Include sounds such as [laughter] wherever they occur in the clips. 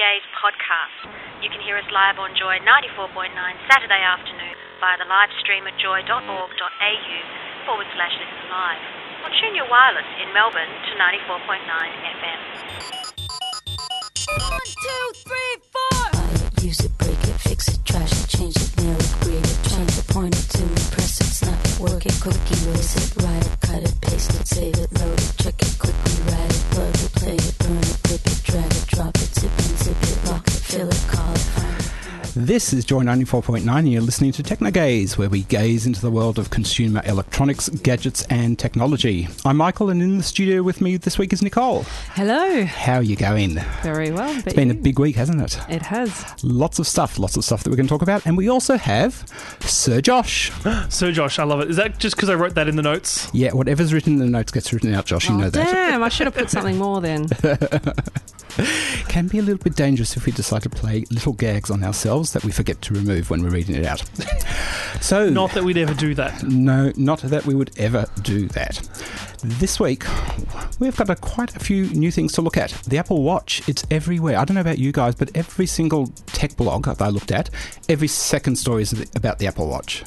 Gaze podcast. You can hear us live on Joy 94.9 Saturday afternoon via the live stream at joy.org.au forward slash listen live. Or tune your wireless in Melbourne to 94.9 FM. One, two, three, four. It, use it, break it, fix it, trash it, change it, nail it, grade it, change it, point it to me, press it, snap it, work it, cookie, erase it, write it, cut it, paste it, save it, load it, check it, quickly write it, drop it, zip and zip it, lock it, fill it, call it. This is Joy 94.9 and you're listening to Technogaze, where we gaze into the world of consumer electronics, gadgets and technology. I'm Michael and in the studio with me this week is Nicole. Hello. How are you going? Very well. It's been a big week, hasn't it? It has. Lots of stuff, lots of stuff that we're going to talk about. And we also have Sir Josh. [gasps] Sir Josh, I love it. Is that just because I wrote that in the notes? Yeah, whatever's written in the notes gets written out, Josh. You oh, know that. damn, I should have put something more then. [laughs] Can be a little bit dangerous if we decide to play little gags on ourselves that we forget to remove when we're reading it out. [laughs] so, Not that we'd ever do that. No, not that we would ever do that. This week, we've got a, quite a few new things to look at. The Apple Watch, it's everywhere. I don't know about you guys, but every single tech blog that I looked at, every second story is about the Apple Watch.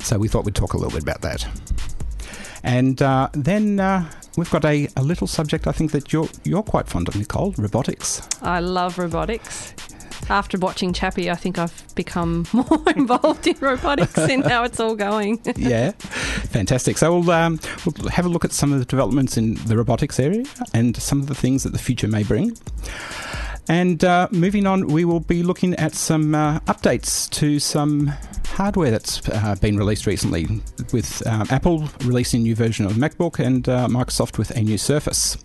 So we thought we'd talk a little bit about that. And uh, then uh, we've got a, a little subject I think that you're you're quite fond of, Nicole, robotics. I love robotics. After watching Chappie, I think I've become [laughs] more involved in robotics and how it's all going. [laughs] yeah, fantastic. So we'll, um, we'll have a look at some of the developments in the robotics area and some of the things that the future may bring. And uh, moving on, we will be looking at some uh, updates to some hardware that's uh, been released recently, with um, Apple releasing a new version of MacBook and uh, Microsoft with a new Surface.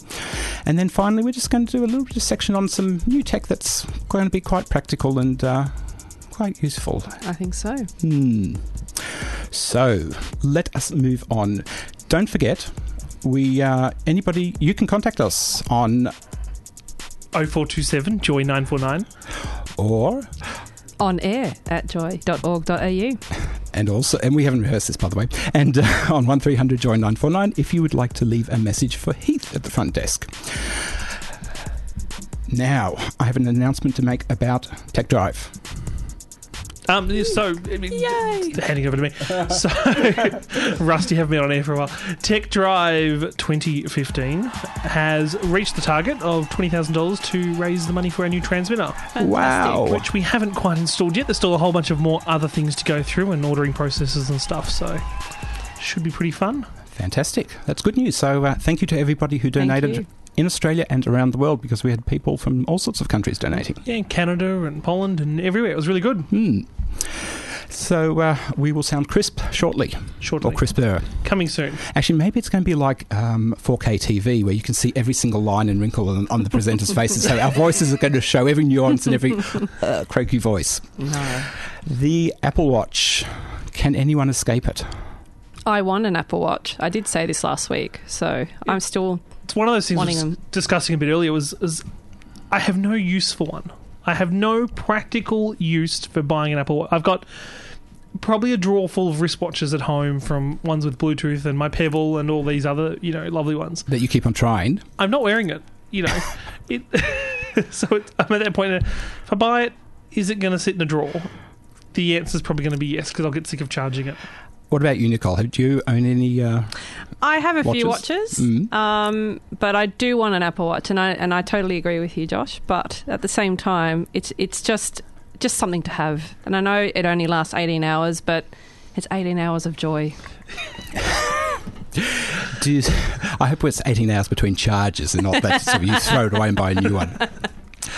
And then finally, we're just going to do a little bit of section on some new tech that's going to be quite practical and uh, quite useful. I think so. Hmm. So let us move on. Don't forget, we uh, anybody you can contact us on 0427 Joy 949. or On air at joy.org.au. and also and we haven't rehearsed this by the way and uh, on 1300 Joy 949 if you would like to leave a message for Heath at the front desk. Now, I have an announcement to make about Tech Drive. Um, so, I mean, [laughs] handing over to me. So, [laughs] Rusty have been on air for a while. Tech Drive 2015 has reached the target of $20,000 to raise the money for our new transmitter, Wow. which we haven't quite installed yet. There's still a whole bunch of more other things to go through and ordering processes and stuff, so should be pretty fun. Fantastic. That's good news. So, uh, thank you to everybody who Thank donated you. In Australia and around the world because we had people from all sorts of countries donating. Yeah, in Canada and Poland and everywhere. It was really good. Hmm. So, uh, we will sound crisp shortly, Shortly. or crisper. Coming soon. Actually, maybe it's going to be like um, 4K TV, where you can see every single line and wrinkle on, on the presenter's [laughs] faces. So our voices are going to show every nuance and every uh, croaky voice. No. The Apple Watch. Can anyone escape it? I want an Apple Watch. I did say this last week, so I'm still. It's one of those things I Wanting was them. discussing a bit earlier was, is I have no use for one. I have no practical use for buying an Apple Watch. I've got probably a drawer full of wristwatches at home from ones with Bluetooth and my Pebble and all these other, you know, lovely ones. That you keep on trying? I'm not wearing it, you know. [laughs] it, [laughs] so it, I'm at that point. If I buy it, is it going to sit in a drawer? The answer is probably going to be yes because I'll get sick of charging it. What about you, Nicole? Do you own any? Uh, I have a few Watches? watches, Mm. um, but I do want an Apple Watch, and I and I totally agree with you, Josh. But at the same time, it's it's just just something to have, and I know it only lasts 18 hours, but it's 18 hours of joy. [laughs] do you, I hope it's 18 hours between charges and not that so you throw it away and buy a new one.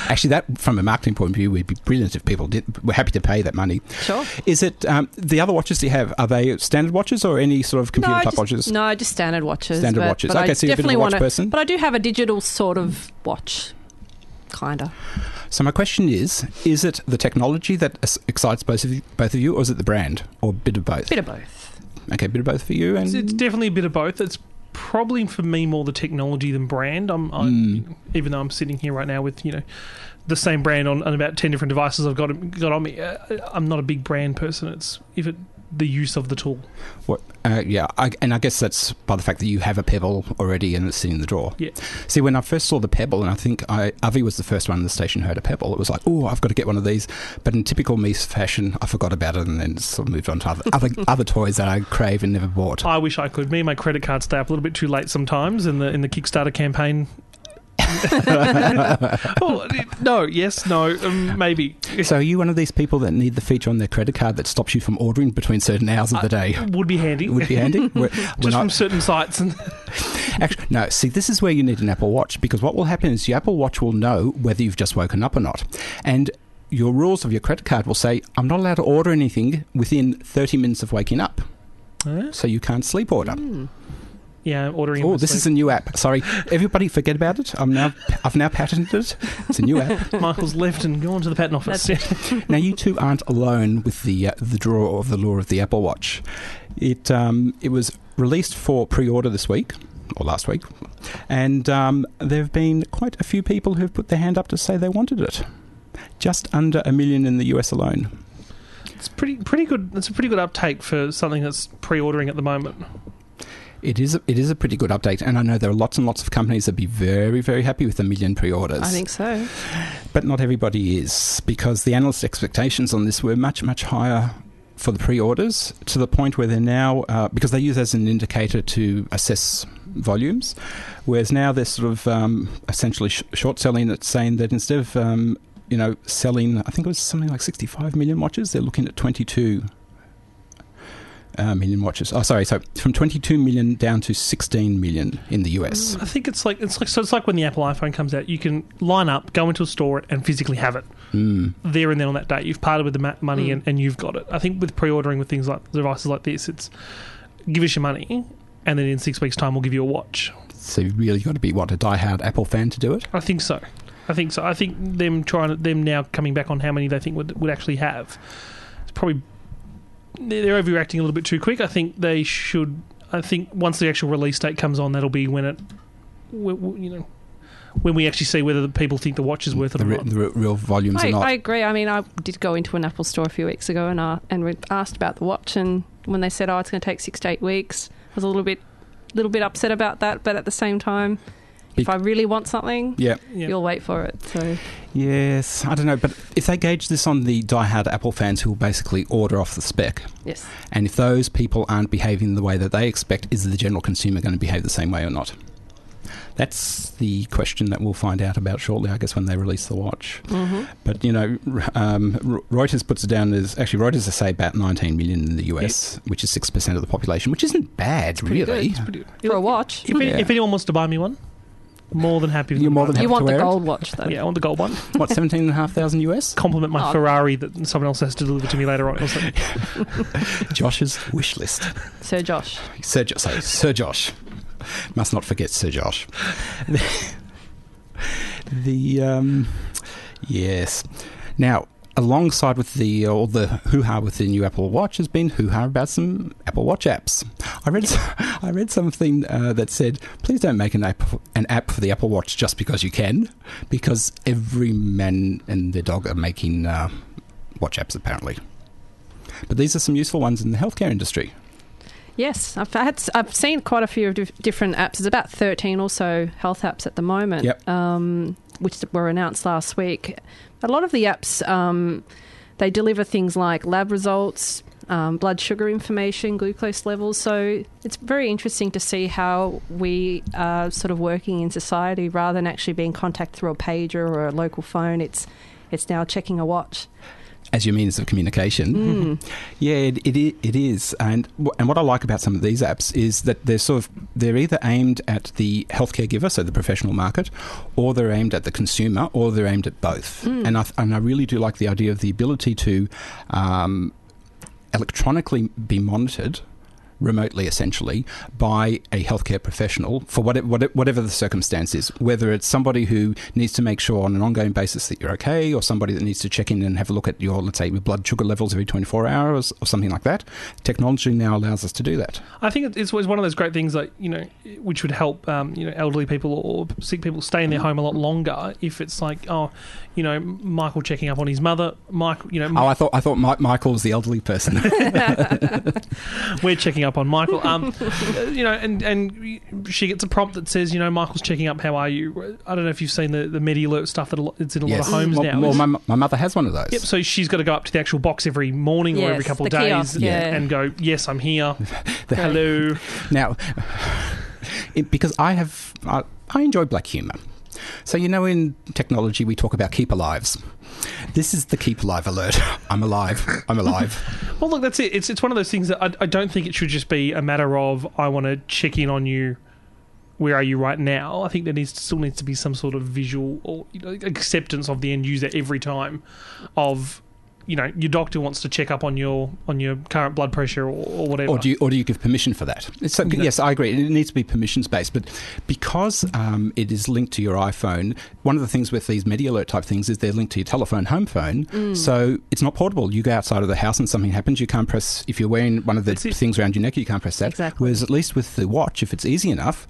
Actually, that from a marketing point of view would be brilliant if people did. We're happy to pay that money. Sure. Is it um, the other watches you have? Are they standard watches or any sort of computer no, type just, watches? No, just standard watches. Standard but, watches. But Okay, I so you're a bit of a definitely watch want person. But I do have a digital sort of watch, kinda. So my question is: Is it the technology that excites both of you, both of you, or is it the brand, or a bit of both? Bit of both. Okay, a bit of both for you. And It's, it's definitely a bit of both. It's probably for me more the technology than brand. I'm, I'm Mm. even though I'm sitting here right now with you know the same brand on, on about ten different devices I've got got on me. Uh, I'm not a big brand person. It's if it the use of the tool. what? Uh, yeah, I, and I guess that's by the fact that you have a Pebble already and it's sitting in the drawer. Yeah. See, when I first saw the Pebble, and I think I, Avi was the first one in the station who had a Pebble, it was like, oh, I've got to get one of these. But in typical me fashion, I forgot about it and then sort of moved on to other [laughs] other, other toys that I crave and never bought. I wish I could. Me and my credit card stay up a little bit too late sometimes in the in the Kickstarter campaign. [laughs] oh, no, yes, no, um, maybe. So, are you one of these people that need the feature on their credit card that stops you from ordering between certain hours of the day? Would be handy. Would be handy. [laughs] When Just I- from certain sites and [laughs] Actually, no. See, this is where you need an Apple Watch because what will happen is your Apple Watch will know whether you've just woken up or not, and your rules of your credit card will say, "I'm not allowed to order anything within 30 minutes of waking up." Huh? So you can't sleep order. Yeah, ordering. Oh, my this is a new app. Sorry, everybody, forget about it. I'm now, I've now patented it. It's a new app. [laughs] Michael's left and gone to the patent office. [laughs] now, you two aren't alone with the uh, the draw of the lure of the Apple Watch. It um, it was released for pre-order this week or last week, and um, there have been quite a few people who've put their hand up to say they wanted it. Just under a million in the US alone. It's pretty pretty good. It's a pretty good uptake for something that's pre-ordering at the moment. It is a, it is a pretty good update, and I know there are lots and lots of companies that'd be very very happy with a million pre-orders. I think so. But not everybody is, because the analyst expectations on this were much, much higher for the pre orders to the point where they're now, uh, because they use as an indicator to assess volumes, whereas now they're sort of um, essentially sh- short selling it, saying that instead of. Um, you know, selling, I think it was something like 65 million watches. They're looking at 22 uh, million watches. Oh, sorry. So from 22 million down to 16 million in the US. I think it's like it's like so it's like when the Apple iPhone comes out. You can line up, go into a store, and physically have it Mm. there and then on that day. You've parted with the ma- money Mm. and, and you've got it. I think with pre-ordering with things like devices like this, it's give us your money, and then in six weeks' time we'll give you a watch. So you really got to be, what, a die-hard Apple fan to do it? I think so. I think so. I think them trying them now coming back on how many they think would would actually have. It's probably they're they're overreacting a little bit too quick. I think they should. I think once the actual release date comes on, that'll be when it, w- w- you know, when we actually see whether the people think the watch is worth it The, or re- not. the re- real volumes I, are not. I agree. I mean, I did go into an Apple store a few weeks ago and uh, and we asked about the watch, and when they said, "Oh, it's going to take six to eight weeks," I was a little bit, little bit upset about that. But at the same time, if I really want something, yeah. Yeah. you'll wait for it. So Yes, I don't know, but if they gauge this on the diehard Apple fans who will basically order off the spec, yes, and if those people aren't behaving the way that they expect, is the general consumer going to behave the same way or not? That's the question that we'll find out about shortly, I guess, when they release the watch. hmm But you know, um, Reuters puts it down as actually Reuters say about 19 million in the US, which is six percent of the population, which isn't bad, pretty really. It's pretty- for a watch. If, Yeah. if anyone wants to buy me one, more than happy. for You're them more buy than You happy want to the wear it? gold watch though. Yeah, I want the gold one. What, 17,500 US? [laughs] Compliment my Oh. Ferrari that someone else has to deliver to me later on. or something. [laughs] Josh's wish list. Sir Josh. Sir, jo- sorry, Sir Josh. Must not forget Sir Josh. [laughs] the um, yes. Now, alongside with the all the hoo ha with the new Apple Watch has been hoo ha about some Apple Watch apps. I read [laughs] I read something uh, that said, please don't make an app an app for the Apple Watch just because you can, because every man and their dog are making uh, watch apps apparently. But these are some useful ones in the healthcare industry. Yes, I've had I've seen quite a few dif- different apps. There's about thirteen or so health apps at the moment, Yep. um, which were announced last week. A lot of the apps um, they deliver things like lab results, um, blood sugar information, glucose levels. So it's very interesting to see how we are sort of working in society rather than actually being contacted through a pager or a local phone. It's it's now checking a watch. As your means of communication. [laughs] Yeah, it, it, it is. And and what I like about some of these apps is that they're sort of they're either aimed at the healthcare giver, so the professional market, or they're aimed at the consumer, or they're aimed at both. And I and I really do like the idea of the ability to um, electronically be monitored remotely essentially by a healthcare professional for whatever, whatever the circumstance is whether it's somebody who needs to make sure on an ongoing basis that you're okay or somebody that needs to check in and have a look at your let's say your blood sugar levels every 24 hours or something like that technology now allows us to do that I think it's always one of those great things, like you know, which would help um, you know elderly people or sick people stay in their home a lot longer. If it's like, oh, you know, Michael checking up on his mother, Michael, you know, oh I thought I thought Mi- Michael was the elderly person [laughs] [laughs] we're checking up on Michael. Um, you know, and and she gets a prompt that says, you know, Michael's checking up. How are you? I don't know if you've seen the the Medi Alert stuff that it's in a lot of homes well, now. well my, my mother has one of those Yep. So she's got to go up to the actual box every morning or every couple of days kiosk, yeah. and go, "Yes, I'm here. The- [laughs] Hello." Now, it, because I have, I, I enjoy black humour. So, you know, in technology, we talk about keep alives. This is the keep alive alert. [laughs] I'm alive. I'm alive. [laughs] Well, look, that's it. It's it's one of those things that I, I don't think it should just be a matter of I want to check in on you. Where are you right now? I think there needs still needs to be some sort of visual or you know, acceptance of the end user every time. Of you know, your doctor wants to check up on your on your current blood pressure or, or whatever. Or do you, or do you give permission for that? It's, so, No. Yes, I agree. It needs to be permissions based, but because um, it is linked to your iPhone, one of the things with these Media Alert type things is they're linked to your telephone home phone, Mm. so it's not portable. You go outside of the house and something happens, you can't press. If you're wearing one of the things around your neck, you can't press that. Exactly. Whereas at least with the watch, if it's easy enough.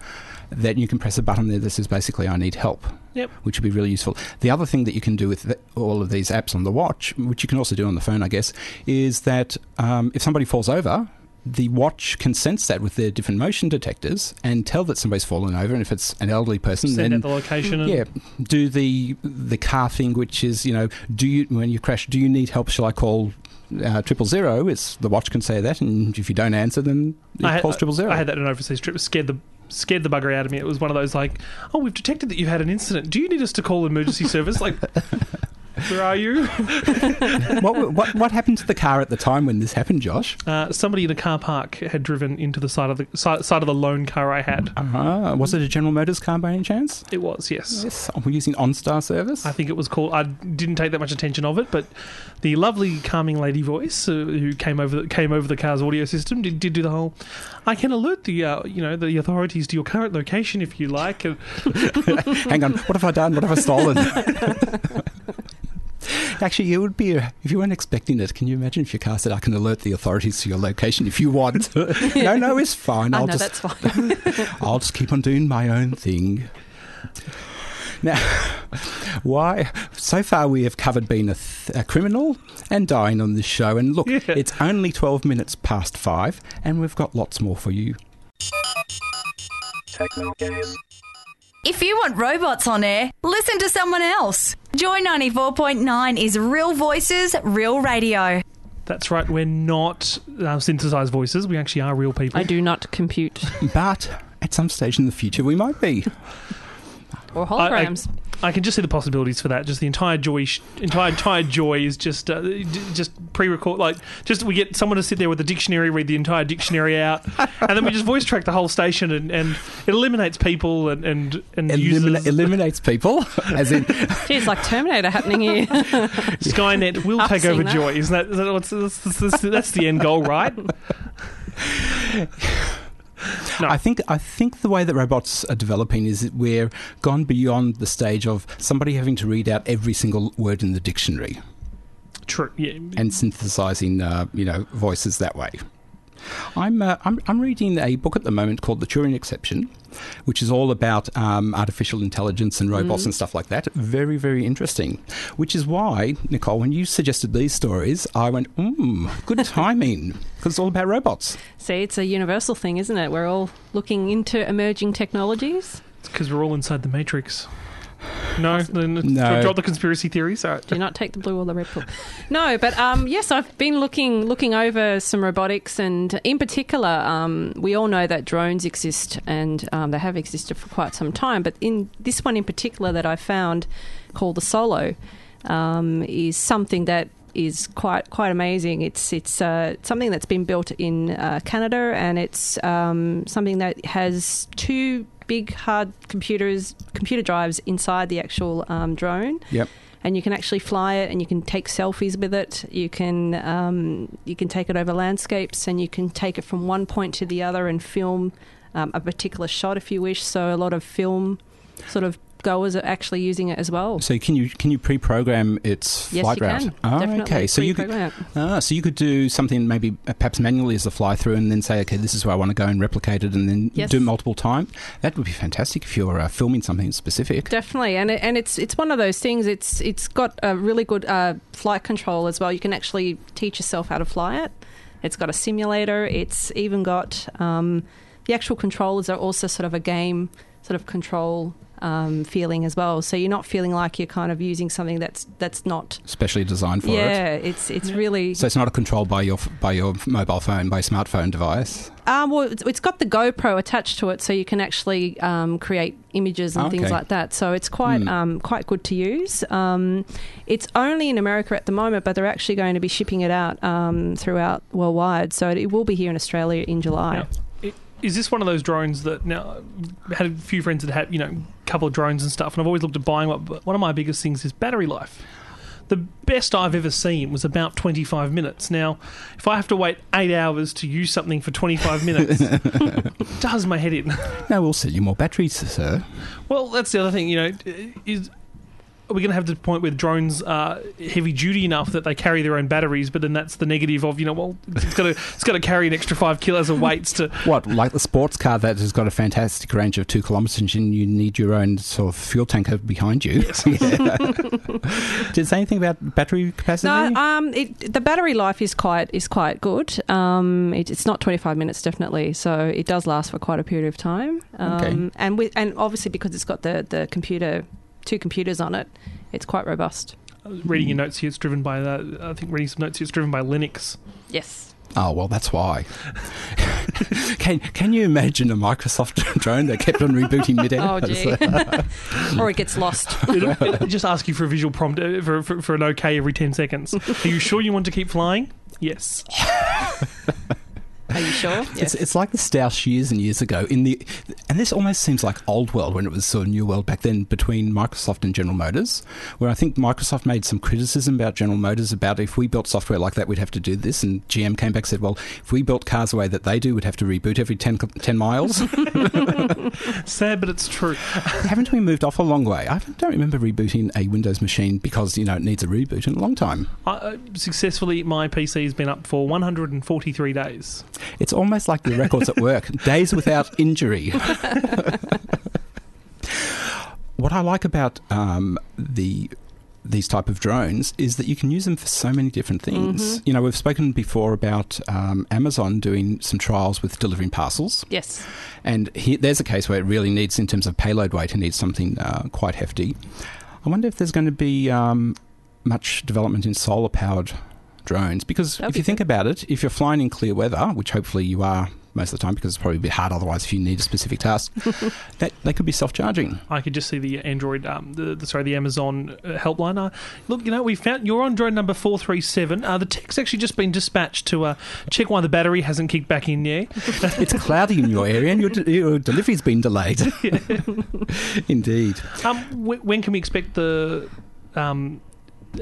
That you can press a button there that says basically I need help, Yep. which would be really useful. The other thing that you can do with the, all of these apps on the watch, which you can also do on the phone, I guess, is that um, if somebody falls over, the watch can sense that with their different motion detectors and tell that somebody's fallen over. And if it's an elderly person, send then the location? And, yeah, do the the car thing, which is you know, do you when you crash, do you need help? Shall I call uh, triple zero? is the watch can say that, and if you don't answer, then it I had, calls triple zero. I had that in an overseas trip. Scared the scared the bugger out of me. It was one of those like, oh, we've detected that you've had an incident. Do you need us to call emergency service? Like, where are you? [laughs] what, what what happened to the car at the time when this happened, Josh? Uh, somebody in a car park had driven into the side of the side, side of the lone car I had. Uh, was it a General Motors car by any chance? It was yes. Yes, we're using OnStar service. I think it was called. I didn't take that much attention of it, but the lovely, calming lady voice uh, who came over came over the car's audio system did, did do the whole. I can alert the uh, you know the authorities to your current location if you like. [laughs] Hang on, what have I done? What have I stolen? [laughs] Actually, it would be a, if you weren't expecting it. Can you imagine if your car said, "I can alert the authorities to your location if you want"? [laughs] no, no, it's fine. I I'll know just, that's fine. [laughs] I'll just keep on doing my own thing. Now, why? So far, we have covered being a, th- a criminal and dying on this show. And look, Yeah. it's only 12 minutes past five, and we've got lots more for you. If you want robots on air, listen to someone else. Joy 94.9 is real voices, real radio. that's right. We're not uh, synthesized voices. We actually are real people. I do not compute But at some stage in the future, we might be. [laughs] or I- I- holograms. I can just see the possibilities for that. Just the entire joy, sh- entire entire joy is just uh, d- just pre-record. Like, just we get someone to sit there with a dictionary, read the entire dictionary out, [laughs] and then we just voice track the whole station, and, and it eliminates people and and and Elimina- users. eliminates people, [laughs] as in Geez, like Terminator happening here. [laughs] Skynet will I've take over that. joy. Isn't that, is that what's, that's, that's, that's the end goal, right? [laughs] No. I think I think the way that robots are developing is that we're gone beyond the stage of somebody having to read out every single word in the dictionary True. Yeah. and synthesizing, uh, you know, voices that way. I'm, uh, I'm I'm reading a book at the moment called The Turing Exception, which is all about um, artificial intelligence and robots and stuff like that. Very very interesting. Which is why Nicole, when you suggested these stories, I went, hmm, good [laughs] timing because it's all about robots. See, it's a universal thing, isn't it? We're all looking into emerging technologies. It's because we're all inside the matrix. No, then No. drop the conspiracy theories. All right. Do not take the blue or the red pill. No, but um, yes, I've been looking looking over some robotics, and in particular, um, we all know that drones exist, and um, they have existed for quite some time. But in this one in particular that I found, called the Solo, um, is something that is quite quite amazing. It's it's uh, something that's been built in uh, Canada, and it's um, something that has two big hard computers computer drives inside the actual um, drone. Yep. And you can actually fly it, and you can take selfies with it. You can um, you can take it over landscapes, and you can take it from one point to the other and film um, a particular shot if you wish. So a lot of film sort of goers are actually using it as well. So can you can you pre-program its Yes, flight you route? can. Oh, Definitely okay. So you could ah, so you could do something maybe uh, perhaps manually as a fly through, and then say, okay, this is where I want to go and replicate it, and then Yes. do it multiple times. That would be fantastic if you're uh, filming something specific. Definitely, and it, and it's it's one of those things. It's it's got a really good uh, flight control as well. You can actually teach yourself how to fly it. It's got a simulator. It's even got um, the actual controllers are also sort of a game sort of control um, feeling as well. So you're not feeling like you're kind of using something that's that's not. Specially designed for it. yeah, it's it's really. So it's not a control by your by your mobile phone, by smartphone device. Um, well, it's, it's got the GoPro attached to it, so you can actually um, create images and things Okay. like that. So it's quite Hmm. um, quite good to use. Um, it's only in America at the moment, but they're actually going to be shipping it out um, throughout worldwide. So it will be here in Australia in July. Now, i- is this one of those drones that now I had a few friends that had you know a couple of drones and stuff, and I've always looked at buying one. But one of my biggest things is battery life. The best I've ever seen was about 25 minutes. Now, if I have to wait eight hours to use something for 25 minutes, [laughs] it does my head in. Now we'll sell you more batteries, sir. Well, that's the other thing. You know, is are we going to have the point where drones are heavy duty enough that they carry their own batteries? But then that's the negative of you know, well, it's got to it's got to carry an extra five kilos of weights to. [laughs] What, like the sports car that has got a fantastic range of two kilometres and you need your own sort of fuel tanker behind you? [laughs] Yeah. Did it say anything about battery capacity? No, um, it, the battery life is quite is quite good. Um, it, it's not 25 minutes definitely, so it does last for quite a period of time. Um, Okay. And with, and obviously because it's got the the computer two computers on it, it's quite robust. Reading your notes here, it's driven by. Uh, I think reading some notes here, it's driven by Linux. Yes. Oh well, that's why. [laughs] can Can you imagine a Microsoft [laughs] drone that kept on rebooting mid-air? Oh gee. [laughs] or it gets lost. It'll, it'll just ask you for a visual prompt uh, for, for, for an OK every ten seconds. Are you sure you want to keep flying? Yes. Are you sure? [laughs] It's, it's like the Stoush years and years ago in the, and this almost seems like old world when it was sort of new world back then between Microsoft and General Motors, where I think Microsoft made some criticism about General Motors about if we built software like that, we'd have to do this, and GM came back and said, well, if we built cars the way that they do, we'd have to reboot every 10, 10 miles. [laughs] [laughs] Sad, but it's true. Haven't we moved off a long way? I don't remember rebooting a Windows machine because you know it needs a reboot in a long time. I, uh, successfully, my PC has been up for 143 days. It's almost like the records at work [laughs] days without injury. [laughs] what I like about um, the these type of drones is that you can use them for so many different things. You know, we've spoken before about um, Amazon doing some trials with delivering parcels, Yes. and he, there's a case where it really needs, in terms of payload weight, it needs something uh, quite hefty. I wonder if there's going to be um, much development in solar powered drones because That'd if be you think about it, if you're flying in clear weather, which hopefully you are most of the time because it's probably a bit hard otherwise if you need a specific task, [laughs] that they could be self charging. I could just see the Android, um, the, the sorry, the Amazon uh, helpline. Uh, look, you know, we found you're on drone number four three seven. Uh, the tech's actually just been dispatched to uh, check why the battery hasn't kicked back in yet. [laughs] it's cloudy in your area and your, de- your delivery's been delayed. [laughs] Indeed. Um, wh- when can we expect the um,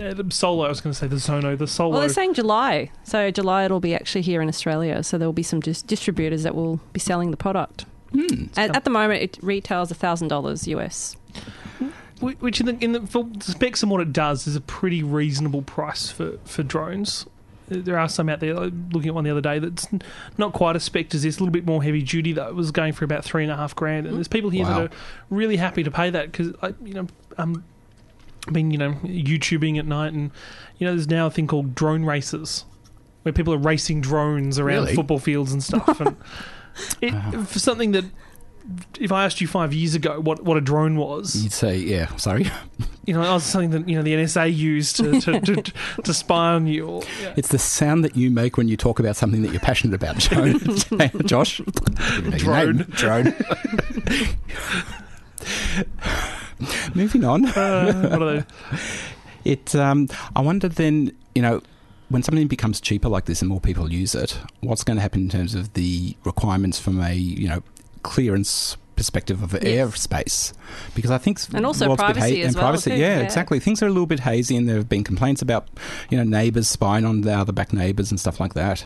uh, solo? I was going to say the Zono, the solo. Well, they're saying July. So July it'll be actually here in Australia. So there will be some dis- distributors that will be selling the product. Hmm. At, at the moment, it retails thousand dollars US. Which in the, in the for the specs and what it does is a pretty reasonable price for, for drones. There are some out there. Looking at one the other day that's not quite as spec as this. A little bit more heavy duty though. It was going for about three and a half grand, and there's people here Wow. that are really happy to pay that because you know um, I've been you know YouTubing at night, and you know there's now a thing called drone races where people are racing drones around Really? football fields and stuff. and [laughs] it, for something that if I asked you five years ago what, what a drone was, You'd say, yeah, sorry. [laughs] you know, that was something that you know the NSA used to to, to, to spy on you. Or, yeah. It's the sound that you make when you talk about something that you're passionate about, Jo- [laughs] Josh. Drone. Drone. [laughs] Moving on. Uh, what are they? [laughs] It. Um, I wonder then. You know, when something becomes cheaper like this and more people use it, what's going to happen in terms of the requirements from a you know clearance perspective of Yes. airspace? Because I think And also privacy as and well, privacy, too, yeah, yeah. exactly. Things are a little bit hazy, and there have been complaints about you know neighbours spying on the other back neighbours and stuff like that.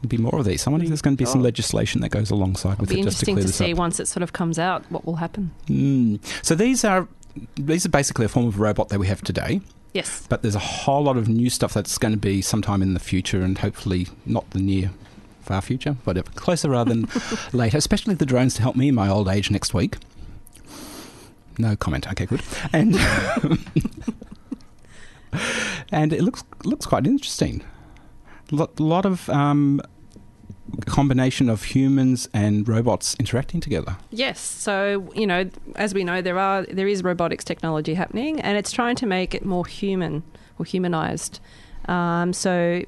There'll be more of these. I wonder if there's going to be some Oh. legislation that goes alongside It'll with be it just to interesting clear to this see up. once it sort of comes out what will happen. Mm. So these are these are basically a form of robot that we have today. Yes. But there's a whole lot of new stuff that's going to be sometime in the future and hopefully not the near far future, whatever, closer rather than [laughs] later, especially the drones to help me in my old age next week. No comment. Okay, good. And [laughs] and it looks looks quite interesting. A lot of um, combination of humans and robots interacting together. Yes. So you know, as we know, there are there is robotics technology happening, and it's trying to make it more human or humanized. Um, so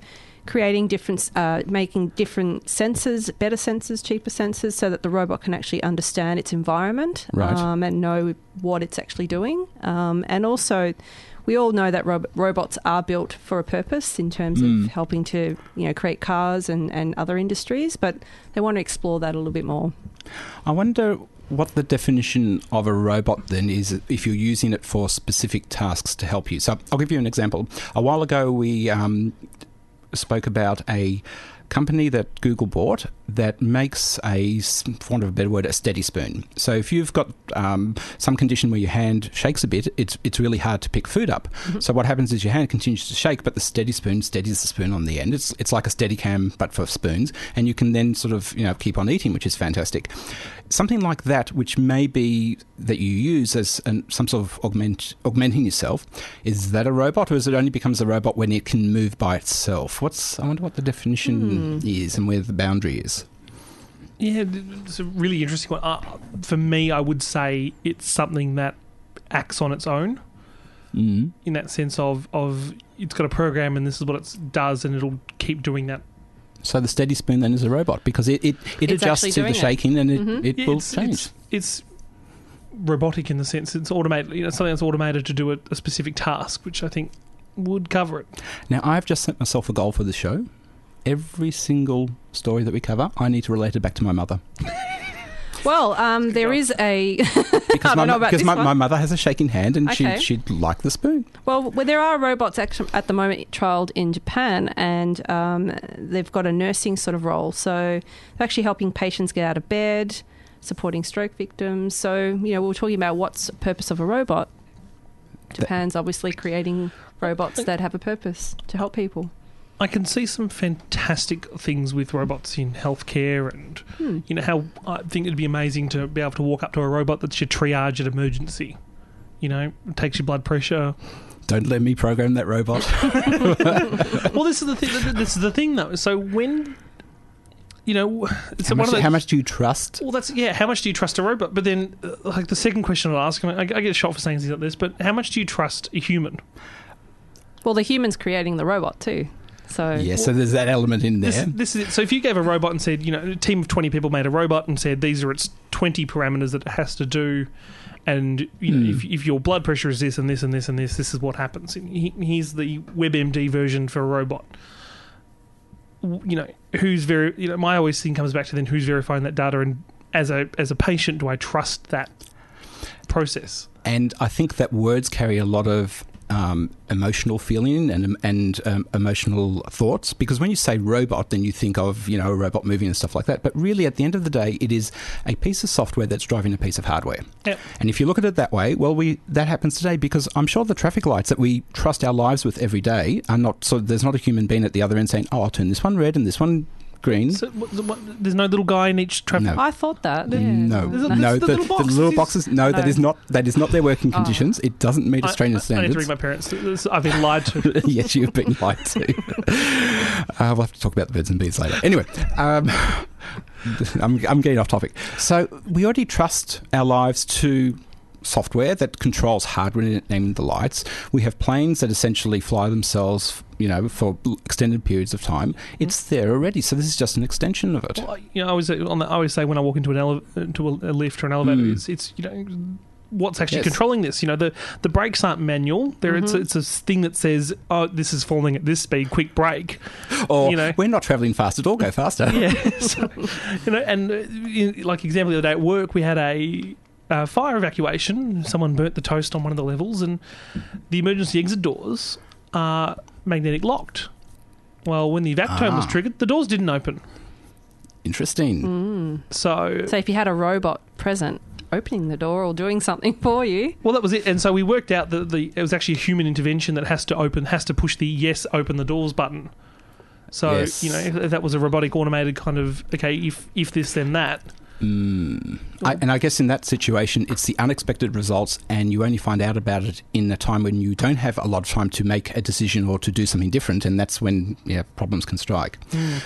creating different, uh, making different sensors, better sensors, cheaper sensors, so that the robot can actually understand its environment Right. um, and know what it's actually doing. Um, and also, we all know that rob- robots are built for a purpose in terms Mm. of helping to you know create cars and, and other industries, but they want to explore that a little bit more. I wonder what the definition of a robot then is if you're using it for specific tasks to help you. So I'll give you an example. A while ago, we um, spoke about a company that Google bought that makes a, for want of a better word, a steady spoon. So if you've got um, some condition where your hand shakes a bit, it's it's really hard to pick food up. So what happens is your hand continues to shake, but the steady spoon steadies the spoon on the end. It's it's like a steady cam but for spoons, and you can then sort of you know keep on eating, which is fantastic. Something like that, which may be that you use as an, some sort of augment augmenting yourself, is that a robot, or is it only becomes a robot when it can move by itself? What's I wonder what the definition is and where the boundary is. Yeah, it's a really interesting one. Uh, for me, I would say it's something that acts on its own Mm. in that sense of of it's got a program and this is what it does and it'll keep doing that. So the steady spoon then is a robot because it it, it It's adjusts to the doing it. shaking and it, Mhm. it Yeah, will it's, change. It's, it's robotic in the sense it's automated. You know, something that's automated to do a, a specific task, which I think would cover it. Now I've just set myself a goal for the show. Every single story that we cover, I need to relate it back to my mother [laughs] Well, um, there job. is a [laughs] because I my don't know about because this my, one. my mother has a shaking hand and Okay. she she'd like the spoon. Well, well, there are robots actually at the moment trialled in Japan, and um, they've got a nursing sort of role. So they're actually helping patients get out of bed, supporting stroke victims. So you know, we are talking about what's the purpose of a robot. Japan's obviously creating robots [laughs] that have a purpose to help people. I can see some fantastic things with robots in healthcare, and Hmm. you know how I think it'd be amazing to be able to walk up to a robot that's your triage at emergency. You know, takes your blood pressure. Don't let me program that robot. [laughs] [laughs] well, this is the thing. This is the thing, though. So when you know, it's how, one much, of those, how much do you trust? Well, that's yeah. How much do you trust a robot? But then, uh, like the second question I'll ask, I, I get shot for saying things like this. But how much do you trust a human? Well, the human's creating the robot too. So Yeah, so there's that element in there. This, this is it. So if you gave a robot and said, you know, a team of twenty people made a robot and said these are its twenty parameters that it has to do, and you know, Hmm. if, if your blood pressure is this and this and this and this, this is what happens. Here's the WebMD version for a robot. You know, who's very, you know, my always thing comes back to then who's verifying that data, and as a as a patient, do I trust that process? And I think that words carry a lot of um, emotional feeling and and um, emotional thoughts because when you say robot, then you think of you know a robot moving and stuff like that. But really, at the end of the day, it is a piece of software that's driving a piece of hardware. Yep. And if you look at it that way, well, we that happens today because I'm sure the traffic lights that we trust our lives with every day are not. So there's not a human being at the other end saying, "Oh, I'll turn this one red and this one green." So what, what, there's no little guy in each traffic. No. I thought that. Yeah. No, There's a- no, the the, little the boxes. little boxes. No, that No. is not that is not their working [laughs] Oh. conditions. It doesn't meet I- Australian I, I need standards. to ring my parents. I've been lied to. [laughs] yes, you've been lied to. [laughs] uh, we'll have to talk about the birds and bees later. Anyway, um, I'm, I'm getting off topic. So we already trust our lives to software that controls hardware, namely the lights. We have planes that essentially fly themselves, you know, for extended periods of time. It's there already. So this is just an extension of it. Well, you know, I always say, on the, I always say when I walk into an ele- into a, a lift or an elevator, Mm. it's, it's you know what's actually Yes. controlling this. You know, the the brakes aren't manual. There, it's it's a thing that says, "Oh, this is falling at this speed. Quick brake." [laughs] Or You know. we're not travelling fast at all. Go faster. [laughs] Yeah, so, you know, and uh, like example the other day at work, we had a. Uh, fire evacuation. Someone burnt the toast on one of the levels, and the emergency exit doors are magnetic locked. Well, when the evac tone was Ah. triggered, the doors didn't open. Interesting. So, So if you had a robot present opening the door or doing something [laughs] for you, well, that was it. And so we worked out that the it was actually a human intervention that has to open, has to push the yes, open the doors button. So Yes. you know, if, if that was a robotic automated kind of okay, if if this then that. Mm. I, and I guess in that situation, it's the unexpected results, and you only find out about it in a time when you don't have a lot of time to make a decision or to do something different, and that's when yeah, problems can strike.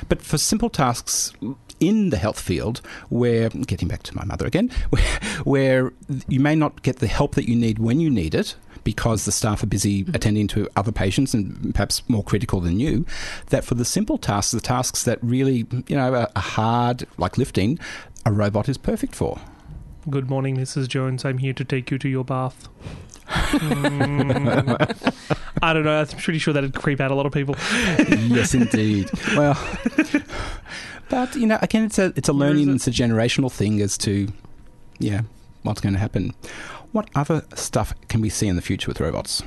But for simple tasks in the health field, where getting back to my mother again, [laughs] where, where you may not get the help that you need when you need it. Because the staff are busy attending to other patients and perhaps more critical than you, that for the simple tasks, the tasks that really, you know, are hard, like lifting, a robot is perfect for. Good morning, Mrs. Jones. I'm here to take you to your bath. Mm. [laughs] I don't know. I'm pretty sure that'd creep out a lot of people. yes, indeed. Well, but you know, again, it's a it's a learning, it? it's a generational thing as to yeah, what's going to happen. What other stuff can we see in the future with robots?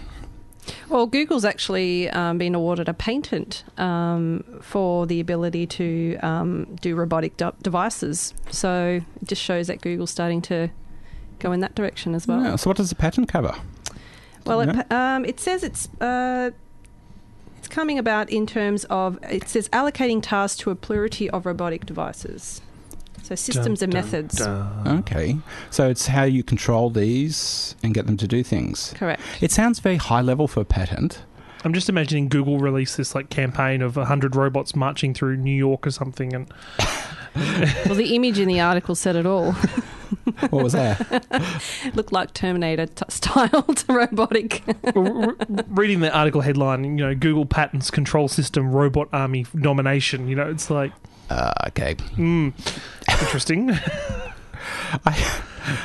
Well, Google's actually um, been awarded a patent um, for the ability to um, do robotic de- devices. So it just shows that Google's starting to go in that direction as well. Yeah, so, what does the patent cover? Well, it, um, it says it's uh, it's coming about in terms of it says allocating tasks to a plurality of robotic devices. So systems and methods. Okay, so it's how you control these and get them to do things. Correct. It sounds very high level for a patent. I'm just imagining Google release this like campaign of hundred robots marching through New York or something, and [laughs] Well, the image in the article said it all. [laughs] What was that? [laughs] Looked like Terminator t- styled robotic. Well, r- r- reading the article headline, you know, Google patents control system robot army domination. You know, it's like, uh, okay, mm, interesting. [laughs] I,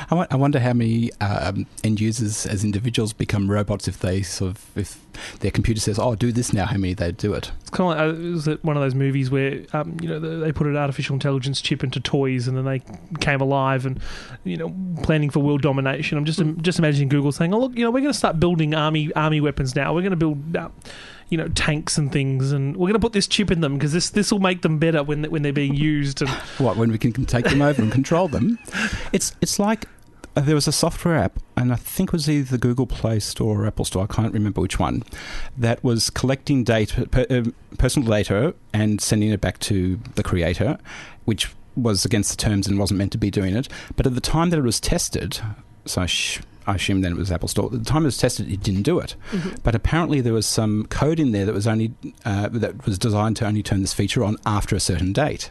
I I wonder how many um, end users as individuals become robots if they sort of if their computer says, "Oh, do this now." How many they do it? It's kind of like uh, was it one of those movies where um, you know they they put an artificial intelligence chip into toys and then they came alive and you know planning for world domination. I'm just just imagining Google saying, "Oh look, you know we're going to start building army army weapons now. We're going to build." Uh, you know tanks and things, and we're going to put this chip in them because this this will make them better when they- when they're being used. And [laughs] What when we can can take them over and control them? It's it's like uh, there was a software app, and I think it was either the Google Play Store or Apple Store. I can't remember which one. That was collecting data, per, um, personal data, and sending it back to the creator, which was against the terms and wasn't meant to be doing it. But at the time that it was tested, so I, sh- I assume then it was Apple Store. At the time it was tested, it didn't do it. But apparently there was some code in there that was only uh, that was designed to only turn this feature on after a certain date.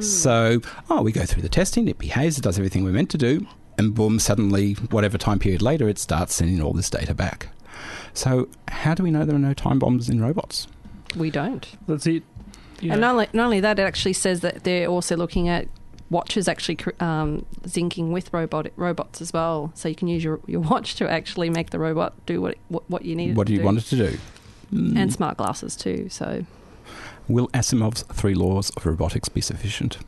So, oh, we go through the testing, it behaves, it does everything we're meant to do, and boom, suddenly, whatever time period later, it starts sending all this data back. So, how do we know there are no time bombs in robots? we don't. that's it. You And not only, not only that, it actually says that they're also looking at watches actually cr- um, syncing with robot robots as well. So you can use your, your watch to actually make the robot do what what, what you need. What do to you want it to do? Mm. And smart glasses too. So Will Asimov's three laws of robotics be sufficient?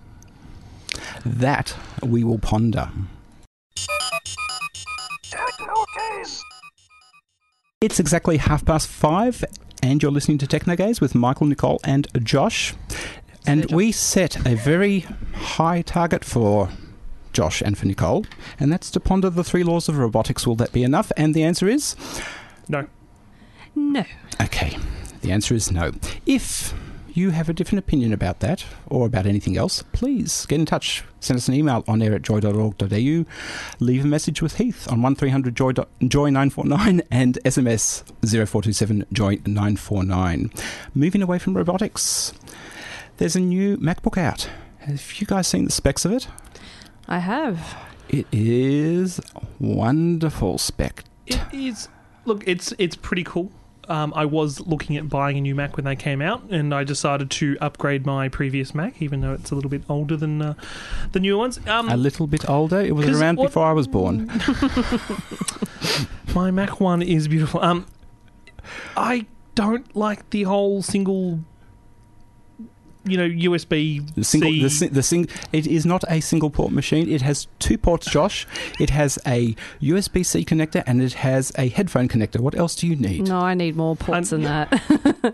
That we will ponder. It's exactly half past five, and you're listening to Technogaze with Michael, Nicole, and Josh. And we set a very high target for Josh and for Nicole, and that's to ponder the three laws of robotics. Will that be enough? And the answer is no. no. Okay, the answer is no. If you have a different opinion about that or about anything else, please get in touch. Send us an email on air at joy.org.au. Leave a message with Heath on 1300 joy, joy 949 and SMS 0427 joy 949. Moving away from robotics, there's a new MacBook out. Have you guys seen the specs of it? I have. It is wonderful spec. It is. Look, it's it's pretty cool. um, I was looking at buying a new Mac when they came out, and I decided to upgrade my previous Mac, even though it's a little bit older than uh, the newer ones. Um, A little bit older. It was around what- before I was born. [laughs] my Mac one is beautiful. Um, I don't like the whole single, you know, USB The single, C. the, the sing, it is not a single port machine. It has two ports, Josh. It has a USB C connector and it has a headphone connector. What else do you need? No, I need more ports And- than that.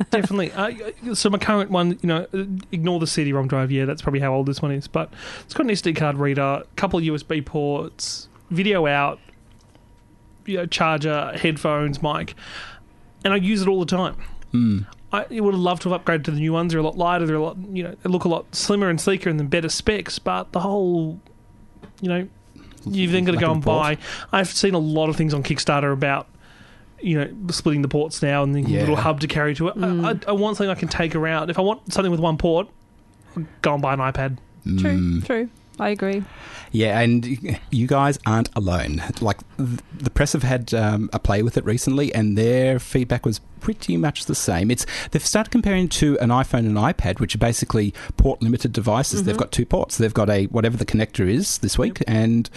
[laughs] Definitely. Uh, so my current one, you know, ignore the CD-ROM drive. Yeah, that's probably how old this one is. But it's got an SD card reader, a couple of USB ports, video out, you know, charger, headphones, mic, and I use it all the time. Mm. I would have loved to have upgraded to the new ones. They're a lot lighter. They're a lot, you know, they look a lot slimmer and sleeker and then better specs. But the whole, you know, you've then got to go and buy. I've seen a lot of things on Kickstarter about, you know, splitting the ports now and the Yeah. little hub to carry to it. I, I, I want something I can take around. If I want something with one port, I'll go and buy an iPad. True, Mm. true. I agree. Yeah, and you guys aren't alone. Like the press have had um, a play with it recently, and their feedback was pretty much the same. It's they've started comparing to an iPhone and iPad, which are basically port limited devices. They've got two ports. They've got a whatever the connector is this week, and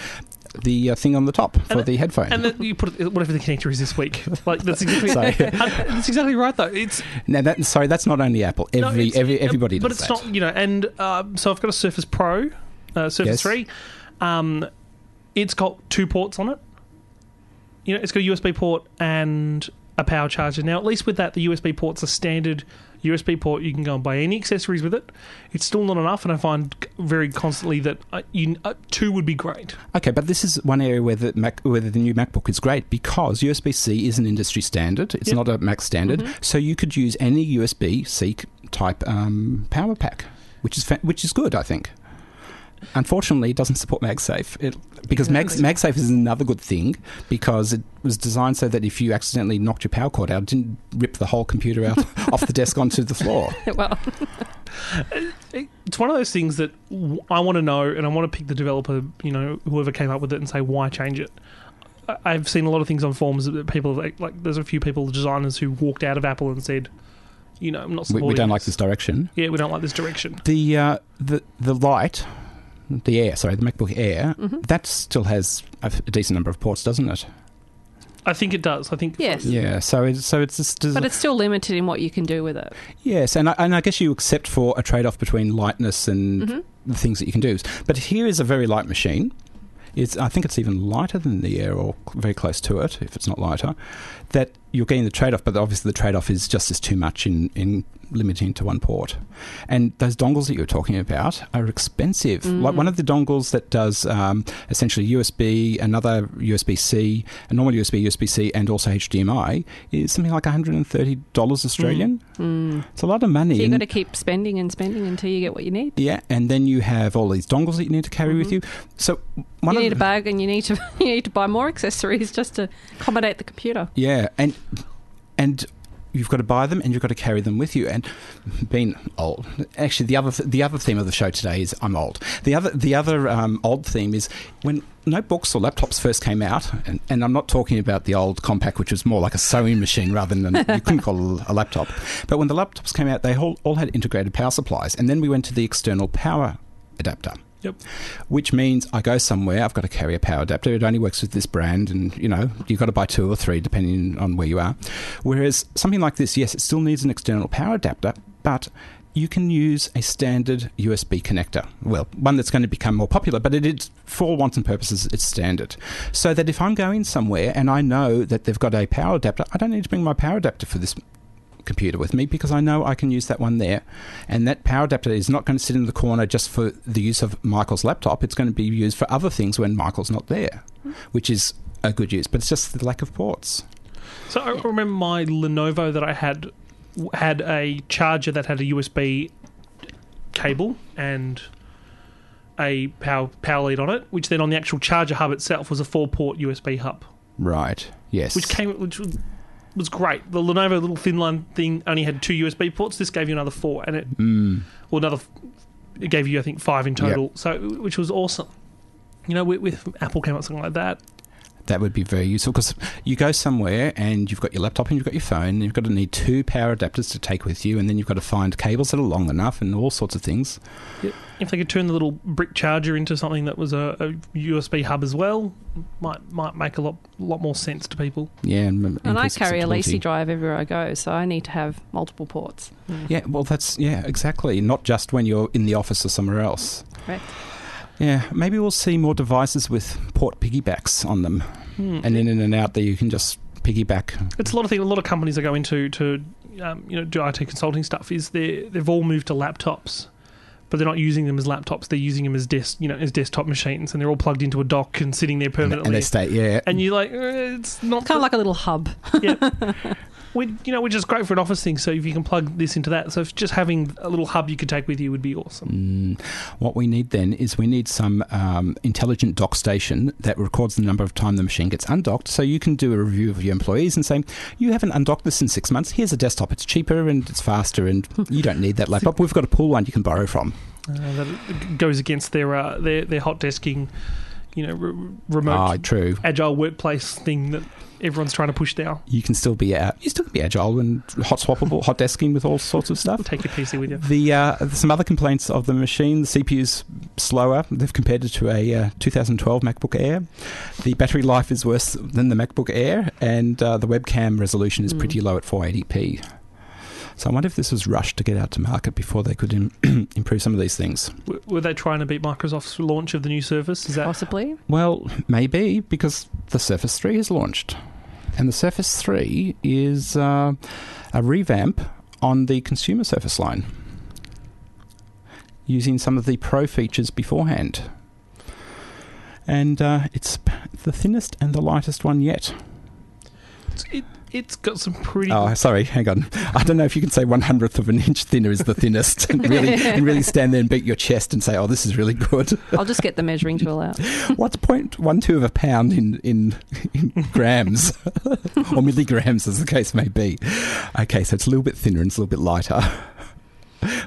the uh, thing on the top for And- the headphone. And then you put it, whatever the connector is this week. Like that's exactly [laughs] [laughs] that's exactly right though. It's now that sorry, that's not only Apple. No, Every it's- every everybody but it's that. not you know and um, so i've got a surface pro uh, surface Yes. 3 um, it's got two ports on it you know it's got a usb port and a power charger now at least with that the usb port's a standard usb port you can go and buy any accessories with it it's still not enough and i find very constantly that uh, you, uh, two would be great Okay, but this is one area where the Mac, where the new MacBook is great because USB C is an industry standard. It's Yep. not a Mac standard, so you could use any USB C type um, power pack, which is fa- which is good, I think. Unfortunately, it doesn't support MagSafe it, because Mag, MagSafe is another good thing because it was designed so that if you accidentally knocked your power cord out, it didn't rip the whole computer out [laughs] off the desk onto the floor. [laughs] well, it's one of those things that I want to know, and I want to pick the developer, you know, whoever came up with it, and say why change it. I- I've seen a lot of things on forums that people like, like. There's a few people, designers, who walked out of Apple and said, you know, I'm not We, supporting. we don't like this direction. Yeah, we don't like this direction. The uh, the the light, the Air, sorry, the MacBook Air, Mm-hmm. that still has a, f- a decent number of ports, doesn't it? I think it does. I think Yes. Yeah. So it's so it's just but it's still limited in what you can do with it. yes, and I, and I guess you accept for a trade off between lightness and Mm-hmm. the things that you can do. But here is a very light machine. It's I think it's even lighter than the Air or very close to it if it's not lighter. That you're getting the trade off, but obviously the trade off is just as too much in in limiting to one port. And those dongles that you were talking about are expensive. Like mm. one of the dongles that does um, essentially USB, another USB C, a normal USB, USB C, and also HDMI is something like $130 Australian. Mm. Mm. It's a lot of money. So you've got to keep spending and spending until you get what you need. yeah, and then you have all these dongles that you need to carry with mm-hmm. you. So one you need a bag and you need to [laughs] you need to buy more accessories just to accommodate the computer. Yeah, and and you've got to buy them and you've got to carry them with you. And being old, actually, the other the other theme of the show today is I'm old. The other the other um, old theme is when notebooks or laptops first came out, and, and I'm not talking about the old Compaq, which was more like a sewing machine rather than you couldn't call a laptop. But when the laptops came out, they all, all had integrated power supplies, and then we went to the external power adapter Yep. which means I go somewhere, I've got to carry a power adapter. It only works with this brand, and you know, you've got to buy two or three depending on where you are. Whereas something like this, yes, it still needs an external power adapter, but you can use a standard USB connector. Well, one that's going to become more popular, but it is, for all wants and purposes, it's standard. So that if I'm going somewhere and I know that they've got a power adapter, I don't need to bring my power adapter for this computer with me because I know I can use that one there. And that power adapter is not going to sit in the corner just for the use of Michael's laptop. It's going to be used for other things when Michael's not there, mm-hmm. which is a good use. But it's just the lack of ports. So I remember my Lenovo that I had had a charger that had a USB cable and a power power lead on it, which then on the actual charger hub itself was a four port USB hub, Right. Yes. which came which was, great. The Lenovo little thin line thing only had two USB ports. This gave you another four, and it Mm. or another it gave you I think five in total. So which was awesome. You know, with, with Apple came out something like that. That would be very useful because you go somewhere and you've got your laptop and you've got your phone. And you've got to need two power adapters to take with you, and then you've got to find cables that are long enough and all sorts of things. If they could turn the little brick charger into something that was a, a USB hub as well, might might make a lot lot more sense to people. Yeah, and, And I carry a accessibility. LaCie drive everywhere I go, so I need to have multiple ports. Yeah, well, that's yeah, exactly. Not just when you're in the office or somewhere else. Correct. Yeah, maybe we'll see more devices with port piggybacks on them, Hmm. and in and out there you can just piggyback. It's a lot of things. A lot of companies are going into to, um, you know, do IT consulting stuff. Is they they've all moved to laptops, but they're not using them as laptops. They're using them as desk, you know, as desktop machines, and they're all plugged into a dock and sitting there permanently. and they stay, yeah. And you're like, uh, it's not Kind of like a little hub. yeah. [laughs] We, you know, which is great for an office thing. So if you can plug this into that, so just having a little hub you could take with you would be awesome. Mm, what we need then is we need some um, intelligent dock station that records the number of time the machine gets undocked, so you can do a review of your employees and say, "You haven't undocked this in six months. Here's a desktop. It's cheaper and it's faster, and [laughs] you don't need that laptop. We've got a pool one you can borrow from." Uh, that goes against their uh, their their hot desking, you know, re- remote Ah, true. agile workplace thing that everyone's trying to push down. You can still be out. you still can be agile and hot swappable, hot desking with all sorts of stuff. Take your PC with you. The uh, some other complaints of the machine: the CPU's slower. They've compared it to a uh, 2012 MacBook Air. The battery life is worse than the MacBook Air, and uh, the webcam resolution is Mm. pretty low at 480p. So I wonder if this was rushed to get out to market before they could Im- [clears throat] improve some of these things. W- Were they trying to beat Microsoft's launch of the new Surface? Is that Possibly. Well, maybe because the Surface 3 is launched, and the Surface 3 is uh, a revamp on the consumer Surface line, using some of the Pro features beforehand. And uh, it's the thinnest and the lightest one yet. it's, it, it's got some pretty? Oh, sorry, hang on. I don't know if you can say one hundredth of an inch thinner is the thinnest, and really, and really stand there and beat your chest and say, "Oh, this is really good." I'll just get the measuring tool out. What's point one two of a pound in in, in grams [laughs] or milligrams, as the case may be? Okay, so it's a little bit thinner and it's a little bit lighter.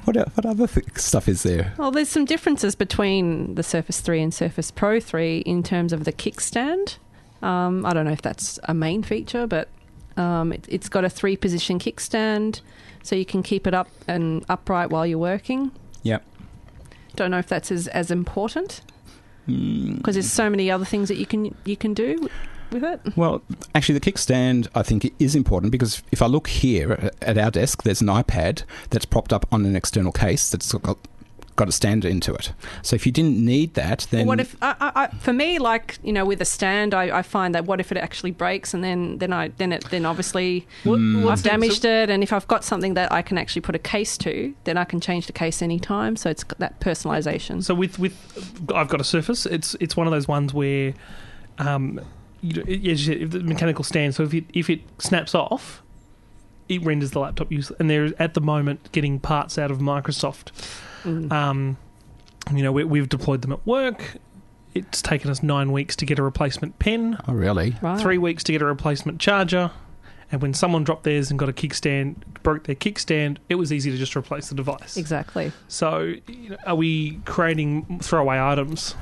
What what other th- stuff is there? Well, there's some differences between the Surface 3 and Surface Pro 3 in terms of the kickstand. Um, I don't know if that's a main feature, but um, it, it's got a three position kickstand, so you can keep it up and upright while you're working. Yep. Don't know if that's as, as important because there's so many other things that you can you can do with it. well, actually, the kickstand I think is important because if I look here at our desk, there's an iPad that's propped up on an external case that's got, got a stand into it. So if you didn't need that, then what if I, I, I, for me, like you know, with a stand, I, I find that what if it actually breaks, and then then I then it then obviously What- Mm. I've damaged it, and if I've got something that I can actually put a case to, then I can change the case anytime. So it's got that personalisation. So with with I've got a Surface. It's it's one of those ones where, um, you know, as you said, if the mechanical stand. So if it if it snaps off, it renders the laptop useless. And they're at the moment getting parts out of Microsoft. Mm. Um, you know, we, we've deployed them at work. It's taken us nine weeks to get a replacement pen, oh really? right. three weeks to get a replacement charger. And when someone dropped theirs and got a kickstand, broke their kickstand, it was easy to just replace the device. Exactly. So, you know, are we creating throwaway items?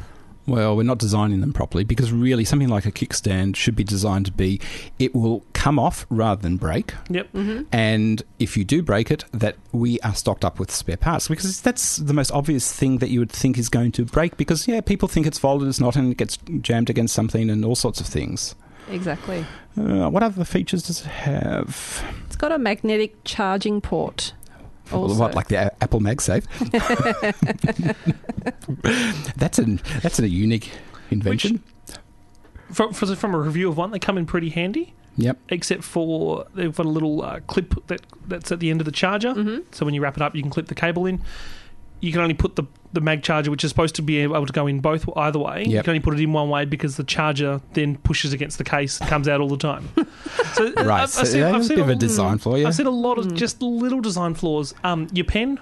Well, we're not designing them properly because really something like a kickstand should be designed to be it will come off rather than break. Yep. hmm And if you do break it, that we are stocked up with spare parts because that's the most obvious thing that you would think is going to break because, yeah, people think it's folded, it's not, and it gets jammed against something and all sorts of things. Exactly. Uh, what other features does it have? It's got a magnetic charging port. Also. What, like the A- Apple MagSafe? [laughs] that's a that's a unique invention. From, from from a review of one, they come in pretty handy, yep. except for they've got a little uh, clip that that's at the end of the charger. hmm So when you wrap it up, you can clip the cable in. You can only put the the mag charger, which is supposed to be able to go in both either way. You can only put it in one way because the charger then pushes against the case and comes out all the time. [laughs] so uh, Right. I've, so I've seen, that's I've a seen bit of a- a design for you. I've seen a lot of Mm. just little design flaws. Um, your pen,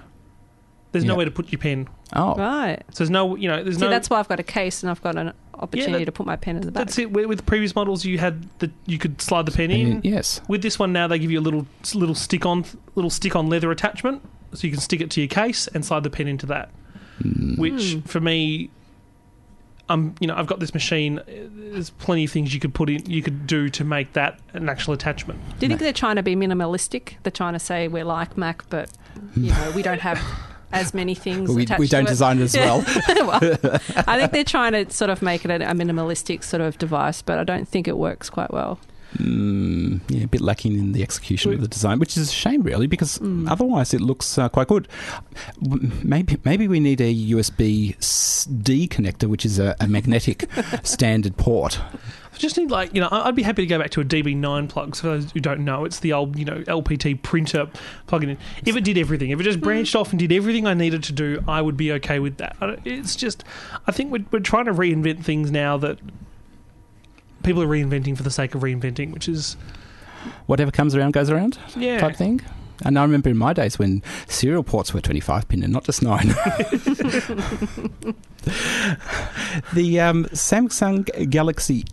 there's Yep. nowhere to put your pen. Oh, Right. So there's no, you know, there's See, no. that's why I've got a case and I've got an opportunity that- to put my pen in the back. That's it. With, with previous models, you had the you could slide the pen and in. then- yes. With this one now, they give you a little little stick on little stick on leather attachment, so you can stick it to your case and slide the pen into that. Mm. Which Hmm. for me, um, you know, I've got this machine. There's plenty of things you could put in, you could do to make that an actual attachment. Do you think they're trying to be minimalistic? They're trying to say we're like Mac, but you know we don't have as many things. We, attached we don't to design it as well. [laughs] well, [laughs] I think they're trying to sort of make it a, a minimalistic sort of device, but I don't think it works quite well. Mm, yeah, a bit lacking in the execution of the design, which is a shame, really, because Mm. otherwise it looks uh, quite good. Maybe maybe we need a USB D connector, which is a, a magnetic [laughs] standard port. I just need like you know, I'd be happy to go back to a DB9 plug. So for those who don't know, it's the old you know LPT printer plug-in. If it did everything, if it just branched off and did everything I needed to do, I would be okay with that. It's just, I think we're we're trying to reinvent things now that people are reinventing for the sake of reinventing, which is Whatever comes around goes around yeah. type thing. And I remember in my days when serial ports were 25 pin and not just 9. [laughs] [laughs] the um, Samsung Galaxy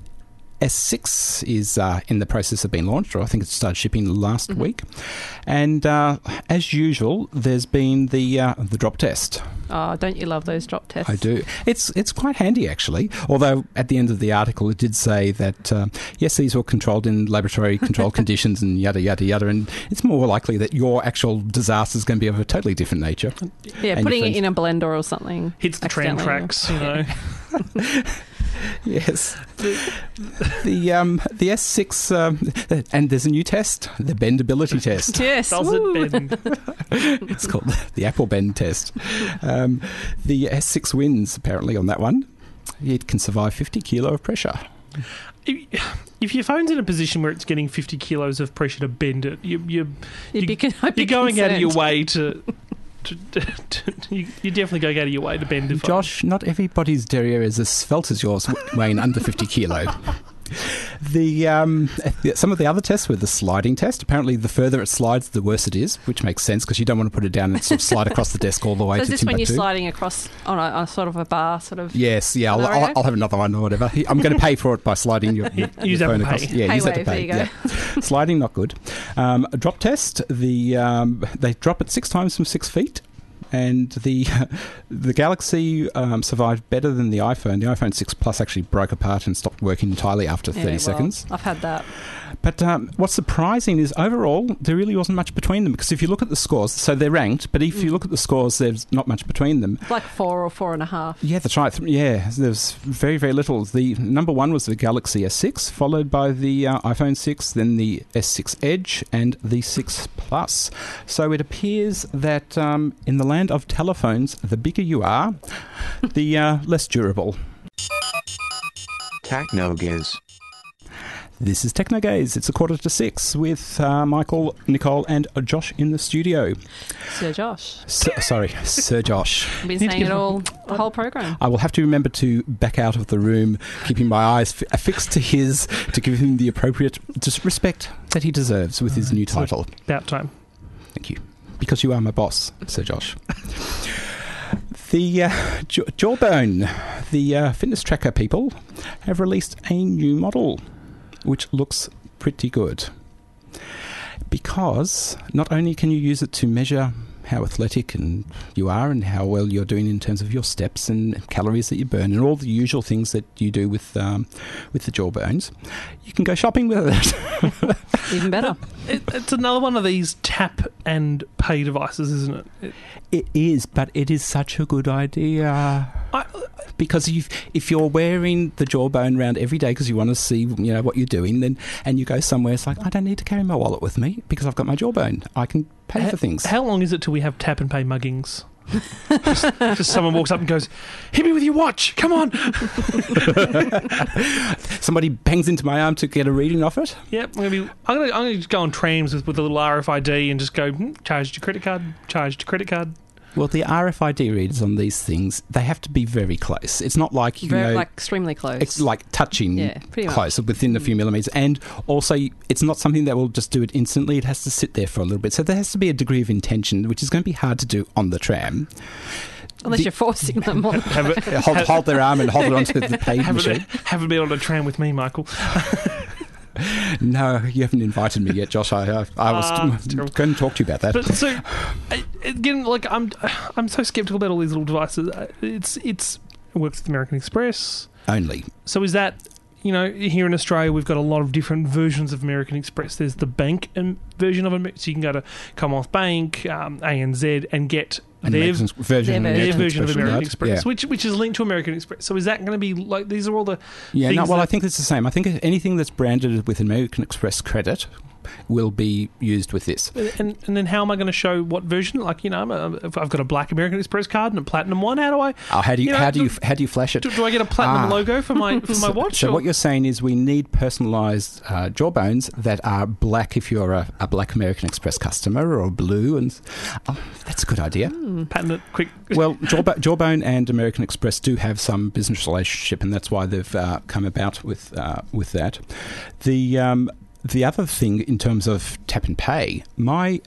S6 is uh, in the process of being launched, or I think it started shipping last week. And uh, as usual, there's been the uh, the drop test. Oh, don't you love those drop tests? I do. It's it's quite handy actually. Although at the end of the article it did say that um, yes, these were controlled in laboratory [laughs] controlled conditions and yada yada yada, and it's more likely that your actual disaster is going to be of a totally different nature. Yeah, And putting it in a blender or something. Hits the train accidentally. tracks, you know. [laughs] [laughs] [laughs] Yes, the um, the S6, um, and there's a new test, the bendability test. [laughs] Yes. Does woo. it bend? [laughs] It's called the Apple Bend test. Um, the S6 wins apparently on that one. It can survive 50 kilo of pressure. if, if your phone's in a position where it's getting 50 kilos of pressure to bend it, you, you, you, you're, be con- you're going out of your way to. You, you're definitely going out of your way to bend. Josh, not everybody's derriere is as svelte as yours, weighing under 50 kilo. The um, some of the other tests were the sliding test. Apparently, the further it slides, the worse it is, which makes sense because you don't want to put it down and sort of slide across the desk all the way So is to this when you're sliding across on a, on a sort of a bar, sort of? Yes, yeah, I'll, I'll, I'll have another one or whatever. I'm going to pay for it by sliding your, [laughs] your, Use your phone Apple Pay. across. Yeah, use that to Paywave, there pay. you go. Yeah. sliding not good. Um, a drop test. The um, they drop it six times from six feet. And the [laughs] the Galaxy um, survived better than the iPhone. The iPhone 6 Plus actually broke apart and stopped working entirely after 30 Yeah, well, seconds. I've had that. But um, what's surprising is overall there really wasn't much between them because if you look at the scores, so they're ranked, but if you look at the scores, there's not much between them. Like four or four and a half. Yeah, that's right. Yeah, there's very, very little. The number one was the Galaxy S6, followed by the uh, iPhone 6, then the S6 Edge, and the 6 Plus. So it appears that um, in the land of telephones, the bigger you are, the uh, less durable. Technogaze. This is Technogaze. It's a quarter to six with uh, Michael, Nicole, and uh, Josh in the studio. Sir Josh. Sir, sorry, Sir Josh. [laughs] I've been Need saying it all the whole program. I will have to remember to back out of the room, keeping my eyes fi- affixed to his, to give him the appropriate dis- respect that he deserves with his new so- title. About time. Thank you. Because you are my boss, Sir Josh. The uh, Jaw- Jawbone, the uh, fitness tracker people, have released a new model, which looks pretty good. Because not only can you use it to measure how athletic and you are and how well you're doing in terms of your steps and calories that you burn and all the usual things that you do with um, with the jawbones, you can go shopping with it. [laughs] Even better. It, it's another one of these tap and pay devices, isn't it? it It is, but it is such a good idea. I, because if if you're wearing the jawbone around every day because you want to see you know what you're doing, then and you go somewhere, it's like I don't need to carry my wallet with me because I've got my jawbone. I can pay How- for things. How long is it till we have tap and pay muggings? just, just someone walks up and goes, "Hit me with your watch! Come on!" [laughs] Somebody bangs into my arm to get a reading off it. Yep, I'm gonna be. I'm gonna. I'm gonna just go on trams with, with a little RFID and just go. Hmm, charged your credit card. Charged your credit card. Well, the RFID readers on these things they have to be very close. It's not like you Very, know. like extremely close. it's like touching Yeah, pretty much. close within a few mm. millimeters, and also it's not something that will just do it instantly. It has to sit there for a little bit, so there has to be a degree of intention, which is going to be hard to do on the tram. Unless the- you're forcing them on. [laughs] Have it, hold, hold their arm and hold it onto the [laughs] paid haven't, machine. haven't been on a tram with me, Michael. [laughs] [laughs] No, you haven't invited me yet, Josh. I, I, I was Ah, that's going to talk to you about that. But so [sighs] again, like I'm, I'm so skeptical about all these little devices. Uh, It's it's works with American Express. Only. So is that you know here in Australia we've got a lot of different versions of American Express. There's the bank um, version of it, so you can go to Commonwealth Bank, um, ANZ, and get And their, version, their of their American version of Express American card. Express, Yeah. which which is linked to American Express. So is that going to be like these are all the Yeah, no, well, that- I think it's the same. I think anything that's branded with American Express credit will be used with this. and and then how am I going to show what version? Like you know, I'm a, if I've got a black American Express card and a platinum one. How do I? Oh, how do you, You know, how do you how do you flash it? Do, do I get a platinum Ah. logo for my for my [laughs] watch? So or- what you're saying is we need personalised uh, jawbones that are black if you're a, a black American Express customer or blue, and oh, that's a good idea. patent it quick. [laughs] Well, Jawbo- Jawbone and American Express do have some business relationship, and that's why they've uh, come about with uh, with that. The um, the other thing in terms of tap and pay, my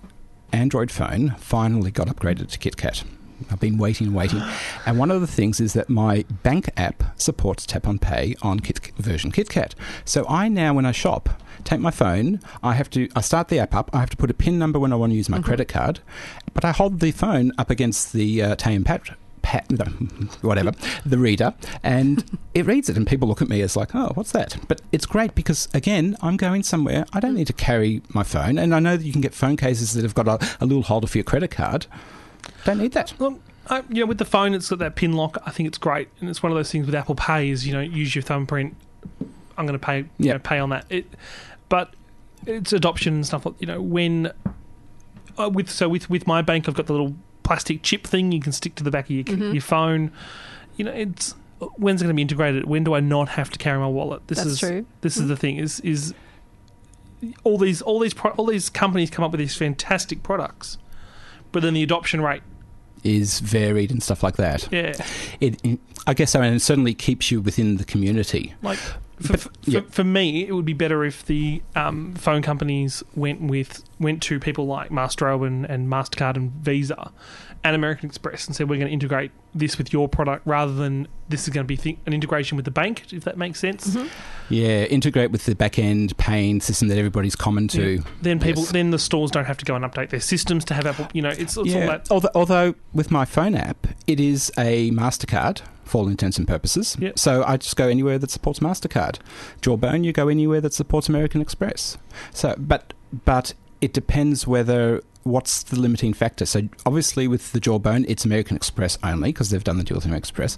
Android phone finally got upgraded to KitKat. I've been waiting and waiting, [gasps] and one of the things is that my bank app supports tap on pay on Kit version KitKat. So I now, when I shop, take my phone. I have to. I start the app up. I have to put a PIN number when I want to use my credit card, but I hold the phone up against the uh, Tay and Pat. No, whatever, the reader, and it reads it, and people look at me as like, "Oh, what's that?" But it's great because again, I'm going somewhere. I don't need to carry my phone, and I know that you can get phone cases that have got a, a little holder for your credit card. Don't need that. Well, I, you know, with the phone, it's got that pin lock. I think it's great, and it's one of those things with Apple Pay is you know use your thumbprint. I'm going to pay, you Yeah. know, pay on that. It, but it's adoption and stuff. like You know, when uh, with so with with my bank, I've got the little plastic chip thing you can stick to the back of your your phone. You know, it's when's it going to be integrated? When do I not have to carry my wallet? This That's is true. this is the thing. Is is all these all these pro- all these companies come up with these fantastic products, but then the adoption rate, Is varied and stuff like that. yeah. It, it- I guess so, and it certainly keeps you within the community. Like for, But- for, yeah. for me, it would be better if the um, phone companies went with went to people like Maestro and, and Mastercard and Visa and American Express and said we're going to integrate this with your product rather than this is going to be th- an integration with the bank, if that makes sense. Mm-hmm. Yeah, integrate with the back end paying system that everybody's common to. Yeah. Then people, Yes. then the stores don't have to go and update their systems to have Apple. You know, it's, it's all that. Although, although with my phone app, it is a Mastercard for all intents and purposes. Yep. So I just go anywhere that supports Mastercard. Jawbone, you go anywhere that supports American Express. So, but but it depends whether what's the limiting factor. So obviously with the Jawbone, it's American Express only because they've done the deal with American Express.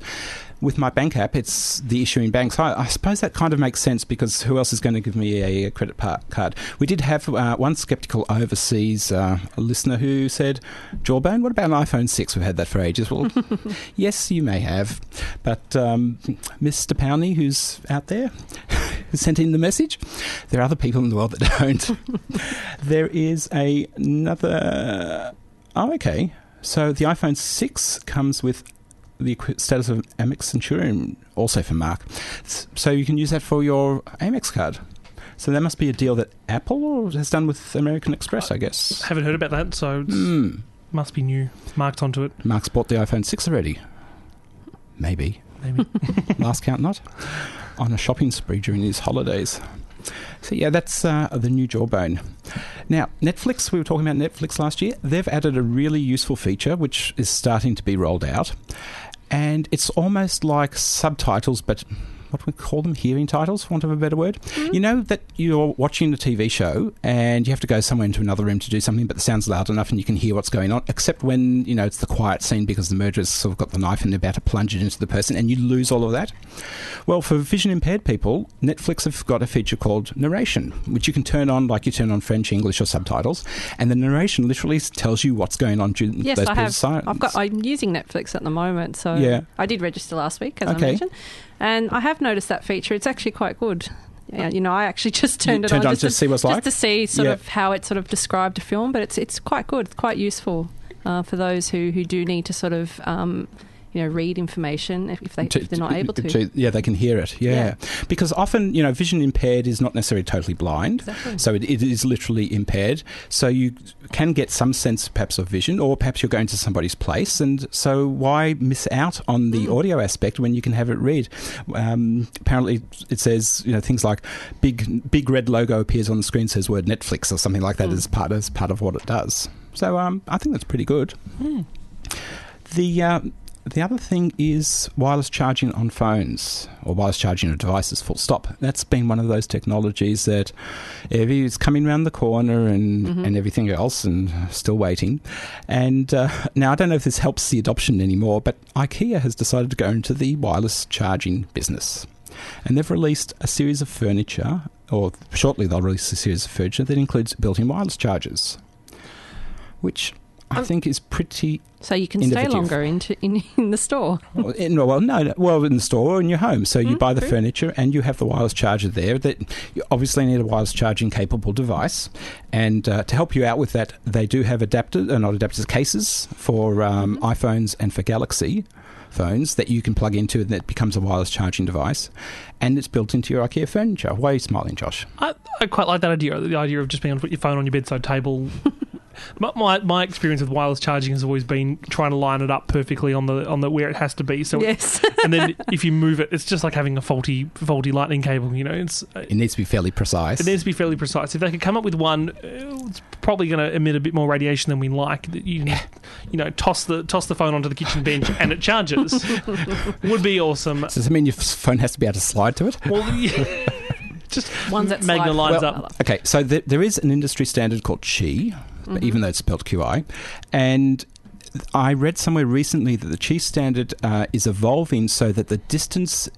With my bank app, it's the issuing bank. So I, I suppose that kind of makes sense because who else is going to give me a, a credit card? We did have uh, one skeptical overseas uh, listener who said, Jawbone, what about an iPhone 6? We've had that for ages. Well, [laughs] yes, you may have. But um, Mr. Powney, who's out there, who sent in the message, there are other people in the world that [laughs] don't. [laughs] there is a, another. Oh, okay. So the iPhone 6 comes with the status of Amex Centurion, also for Mark. So you can use that for your Amex card. So that must be a deal that Apple has done with American Express, I guess. Haven't heard about that, so it Hmm. must be new. Marked onto it, Mark's bought the iPhone 6 already. Maybe. maybe. [laughs] Last count not. On a shopping spree during these holidays. So yeah, that's uh, the new jawbone. Now, Netflix, we were talking about Netflix last year. They've added a really useful feature which is starting to be rolled out. And it's almost like subtitles, but what do we call them? Hearing titles, for want of a better word. Mm-hmm. You know that you're watching a TV show and you have to go somewhere into another room to do something, but the sound's loud enough and you can hear what's going on, except when, you know, it's the quiet scene because the murderer's sort of got the knife and they're about to plunge it into the person and you lose all of that. Well, for vision impaired people, Netflix have got a feature called narration, which you can turn on like you turn on French, English, or subtitles, and the narration literally tells you what's going on during Yes, those I periods have. of silence. I've got. I'm using Netflix at the moment, so Yeah. I did register last week, as I Okay. mentioned, and I have noticed that feature. It's actually quite good. Yeah, you know, I actually [laughs] just turned it turned on, on just to see what's just like? to see sort Yeah. of how it sort of described a film, but it's it's quite good, it's quite useful uh, for those who who do need to sort of. Um, you know, read information if, if they to- if they're not able to. yeah, they can hear it. Yeah. Yeah. because often you know, vision impaired is not necessarily totally blind. Exactly. So it, it is literally impaired. So you can get some sense perhaps of vision, or perhaps you're going to somebody's place, and so why miss out on the Mm. audio aspect when you can have it read? Um, apparently, it says you know things like big big red logo appears on the screen says word Netflix or something like that Mm. as part as part of what it does. So um, I think that's pretty good. Hmm. The uh, the other thing is wireless charging on phones or wireless charging of devices, full stop. That's been one of those technologies that is coming around the corner and, and everything else and still waiting. And uh, now I don't know if this helps the adoption anymore, but IKEA has decided to go into the wireless charging business. And they've released a series of furniture, or shortly they'll release a series of furniture that includes built in wireless chargers, which I Um, think is pretty So you can Innovative. stay longer into, in, in the store. well, in, well, no, no, well, in the store or in your home. So you Mm, buy the true. furniture and you have the wireless charger there. That you obviously need a wireless charging capable device, and uh, to help you out with that, they do have adapters, uh, not adapters, cases for um, Mm-hmm. iPhones and for Galaxy phones that you can plug into, and that becomes a wireless charging device, and it's built into your IKEA furniture. Why are you smiling, Josh? I, I quite like that idea. The idea of just being able to put your phone on your bedside table. My, my my experience with wireless charging has always been trying to line it up perfectly on the on the where it has to be. So Yes. [laughs] and then [laughs] if you move it, it's just like having a faulty faulty lightning cable. You know, it's It needs to be fairly precise. it needs to be fairly precise. If they could come up with one, uh, it's probably going to emit a bit more radiation than we like. That you can, [laughs] you know, toss the toss the phone onto the kitchen bench and it charges. Would be awesome. Does it mean your phone has to be able to slide to it? Well, yeah, just Ones that Magna slide lines well. up. Okay, so th- there is an industry standard called Qi, even though it's spelled QI, and I read somewhere recently that the Qi standard uh, is evolving so that the distance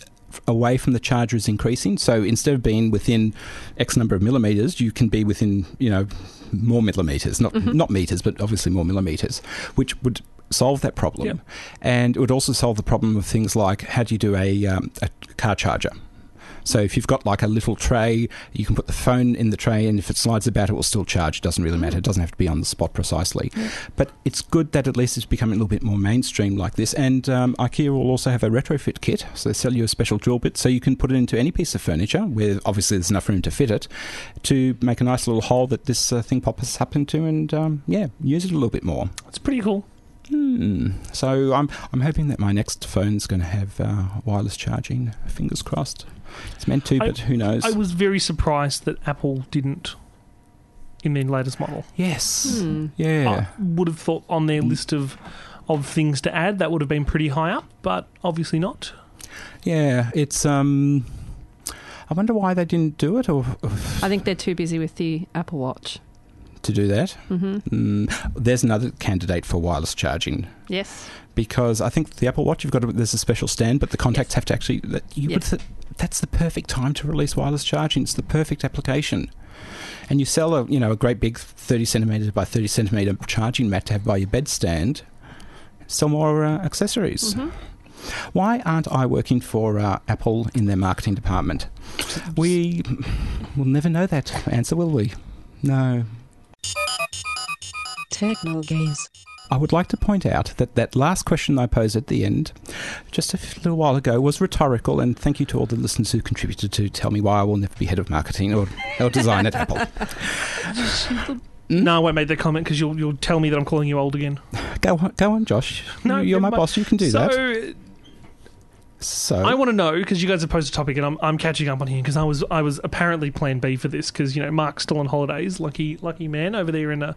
away from the charger is increasing. So instead of being within X number of millimeters, you can be within you know more millimeters, not not meters, but obviously more millimeters, which would solve that problem, Yep. and it would also solve the problem of things like how do you do a, um, a car charger. So if you've got like a little tray, you can put the phone in the tray, and if it slides about, it will still charge. It doesn't really matter. It doesn't have to be on the spot precisely. But it's good that at least it's becoming a little bit more mainstream like this. And um, IKEA will also have a retrofit kit, so they sell you a special drill bit, so you can put it into any piece of furniture where obviously there's enough room to fit it, to make a nice little hole that this uh, thing pops up into, and um, yeah, use it a little bit more. it's pretty cool. Hmm. So I'm I'm hoping that my next phone's going to have uh, wireless charging. Fingers crossed. It's meant to, I- but who knows? I was very surprised that Apple didn't in their latest model. yes. Hmm. Yeah. I would have thought on their list of of things to add that would have been pretty high up, but obviously not. yeah. It's um. I wonder why they didn't do it, or I think they're too busy with the Apple Watch. To do that. hmm Mm, there's another candidate for wireless charging Yes. because I think the Apple Watch you've got to, there's a special stand, but the contacts have to actually. That you Yeah. would th- that's the perfect time to release wireless charging. It's the perfect application. And you sell a you know a great big thirty centimeter by thirty centimeter charging mat to have by your bedstand. Sell more uh, accessories. Mhm. Why aren't I working for uh, Apple in their marketing department? We will never know that answer, will we? No. Techno Gaze. I would like to point out that that last question I posed at the end, just a little while ago, was rhetorical, and thank you to all the listeners who contributed to tell me why I will never be head of marketing or, or design at Apple. [laughs] Hmm? No, I won't make that comment because you'll you'll tell me that I'm calling you old again. Go on, go on, Josh. No, You're my never mind. boss. You can do so that. So I want to know because you guys have posed a topic and I'm, I'm catching up on here because I was I was apparently Plan B for this because you know Mark's still on holidays, lucky lucky man over there in uh,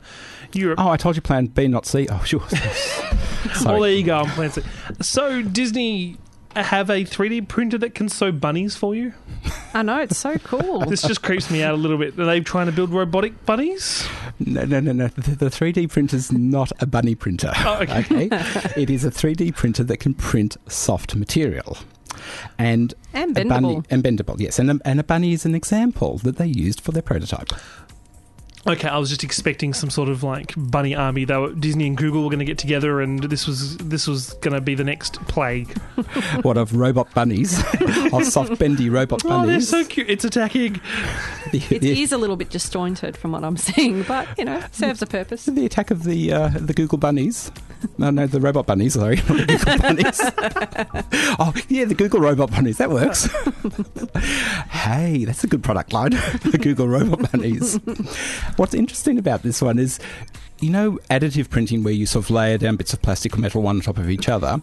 Europe. Oh, I told you Plan B, not C. Oh, sure. [laughs] Well, there you go. I'm Plan C. So Disney have a 3D printer that can sew bunnies for you. I know it's so cool. This just creeps me out a little bit. Are they trying to build robotic bunnies? No, no, no, no. The, the 3D printer's not a bunny printer. Oh, okay. okay? [laughs] it is a 3D printer that can print soft material. And and a bunny bendable. and bendable, yes. And a, and a bunny is an example that they used for their prototype. Okay, I was just expecting some sort of like bunny army. They were, Disney and Google were going to get together, and this was this was going to be the next plague. [laughs] what of robot bunnies, [laughs] of soft bendy robot bunnies? Oh, they're bunnies. so cute! It's attacking. the, It the- is a little bit disjointed from what I'm seeing, but you know, serves a purpose. the attack of the uh, the Google bunnies. No, no, the robot bunnies. Sorry, [laughs] not the Google bunnies. oh, yeah, the Google robot bunnies. That works. hey, that's a good product line. the Google robot bunnies. What's interesting about this one is. You know, additive printing, where you sort of layer down bits of plastic or metal one on top of each other.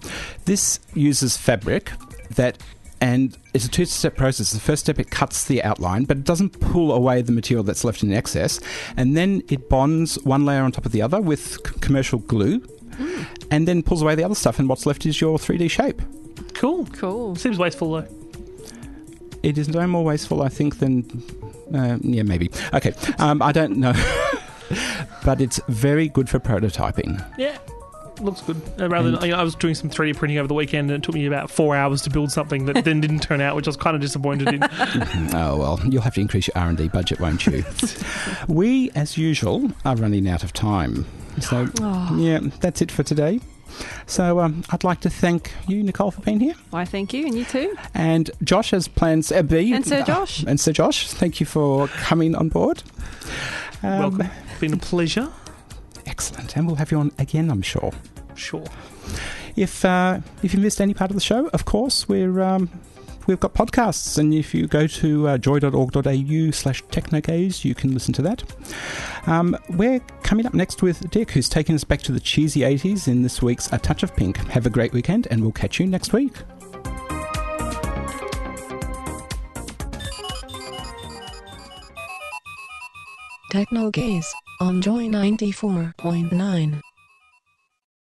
This uses fabric that and it's a two step process. The first step, it cuts the outline, but it doesn't pull away the material that's left in excess. And then it bonds one layer on top of the other with c- commercial glue, hmm. and then pulls away the other stuff, and what's left is your 3D shape. Cool. Cool. Seems wasteful though. It is no more wasteful, I think, than. Uh, yeah, maybe. Okay. Um, I don't know. [laughs] but it's very good for prototyping. Yeah. Looks good. Uh, rather than, I was doing some 3D printing over the weekend, and it took me about four hours to build something that then didn't turn out, which I was kind of disappointed in. [laughs] [laughs] Oh well, you'll have to increase your R and D budget, won't you? we, as usual, are running out of time. So [gasps] yeah, that's it for today. So um, I'd like to thank you, Nicole, for being here, Why, thank you, and you too. and Josh has plans. Uh, B And Sir Josh. and Sir Josh, thank you for coming on board. Um, Welcome. Been a pleasure. Excellent, and we'll have you on again, I'm sure. Sure. If uh, if you missed any part of the show, of course, we're um, we've got podcasts, and if you go to uh, joy.org.au slash technogaze, you can listen to that. Um, we're coming up next with Dick, who's taking us back to the cheesy 80s in this week's A Touch of Pink. Have a great weekend, and we'll catch you next week. Techno Gaze on Joy 94.9.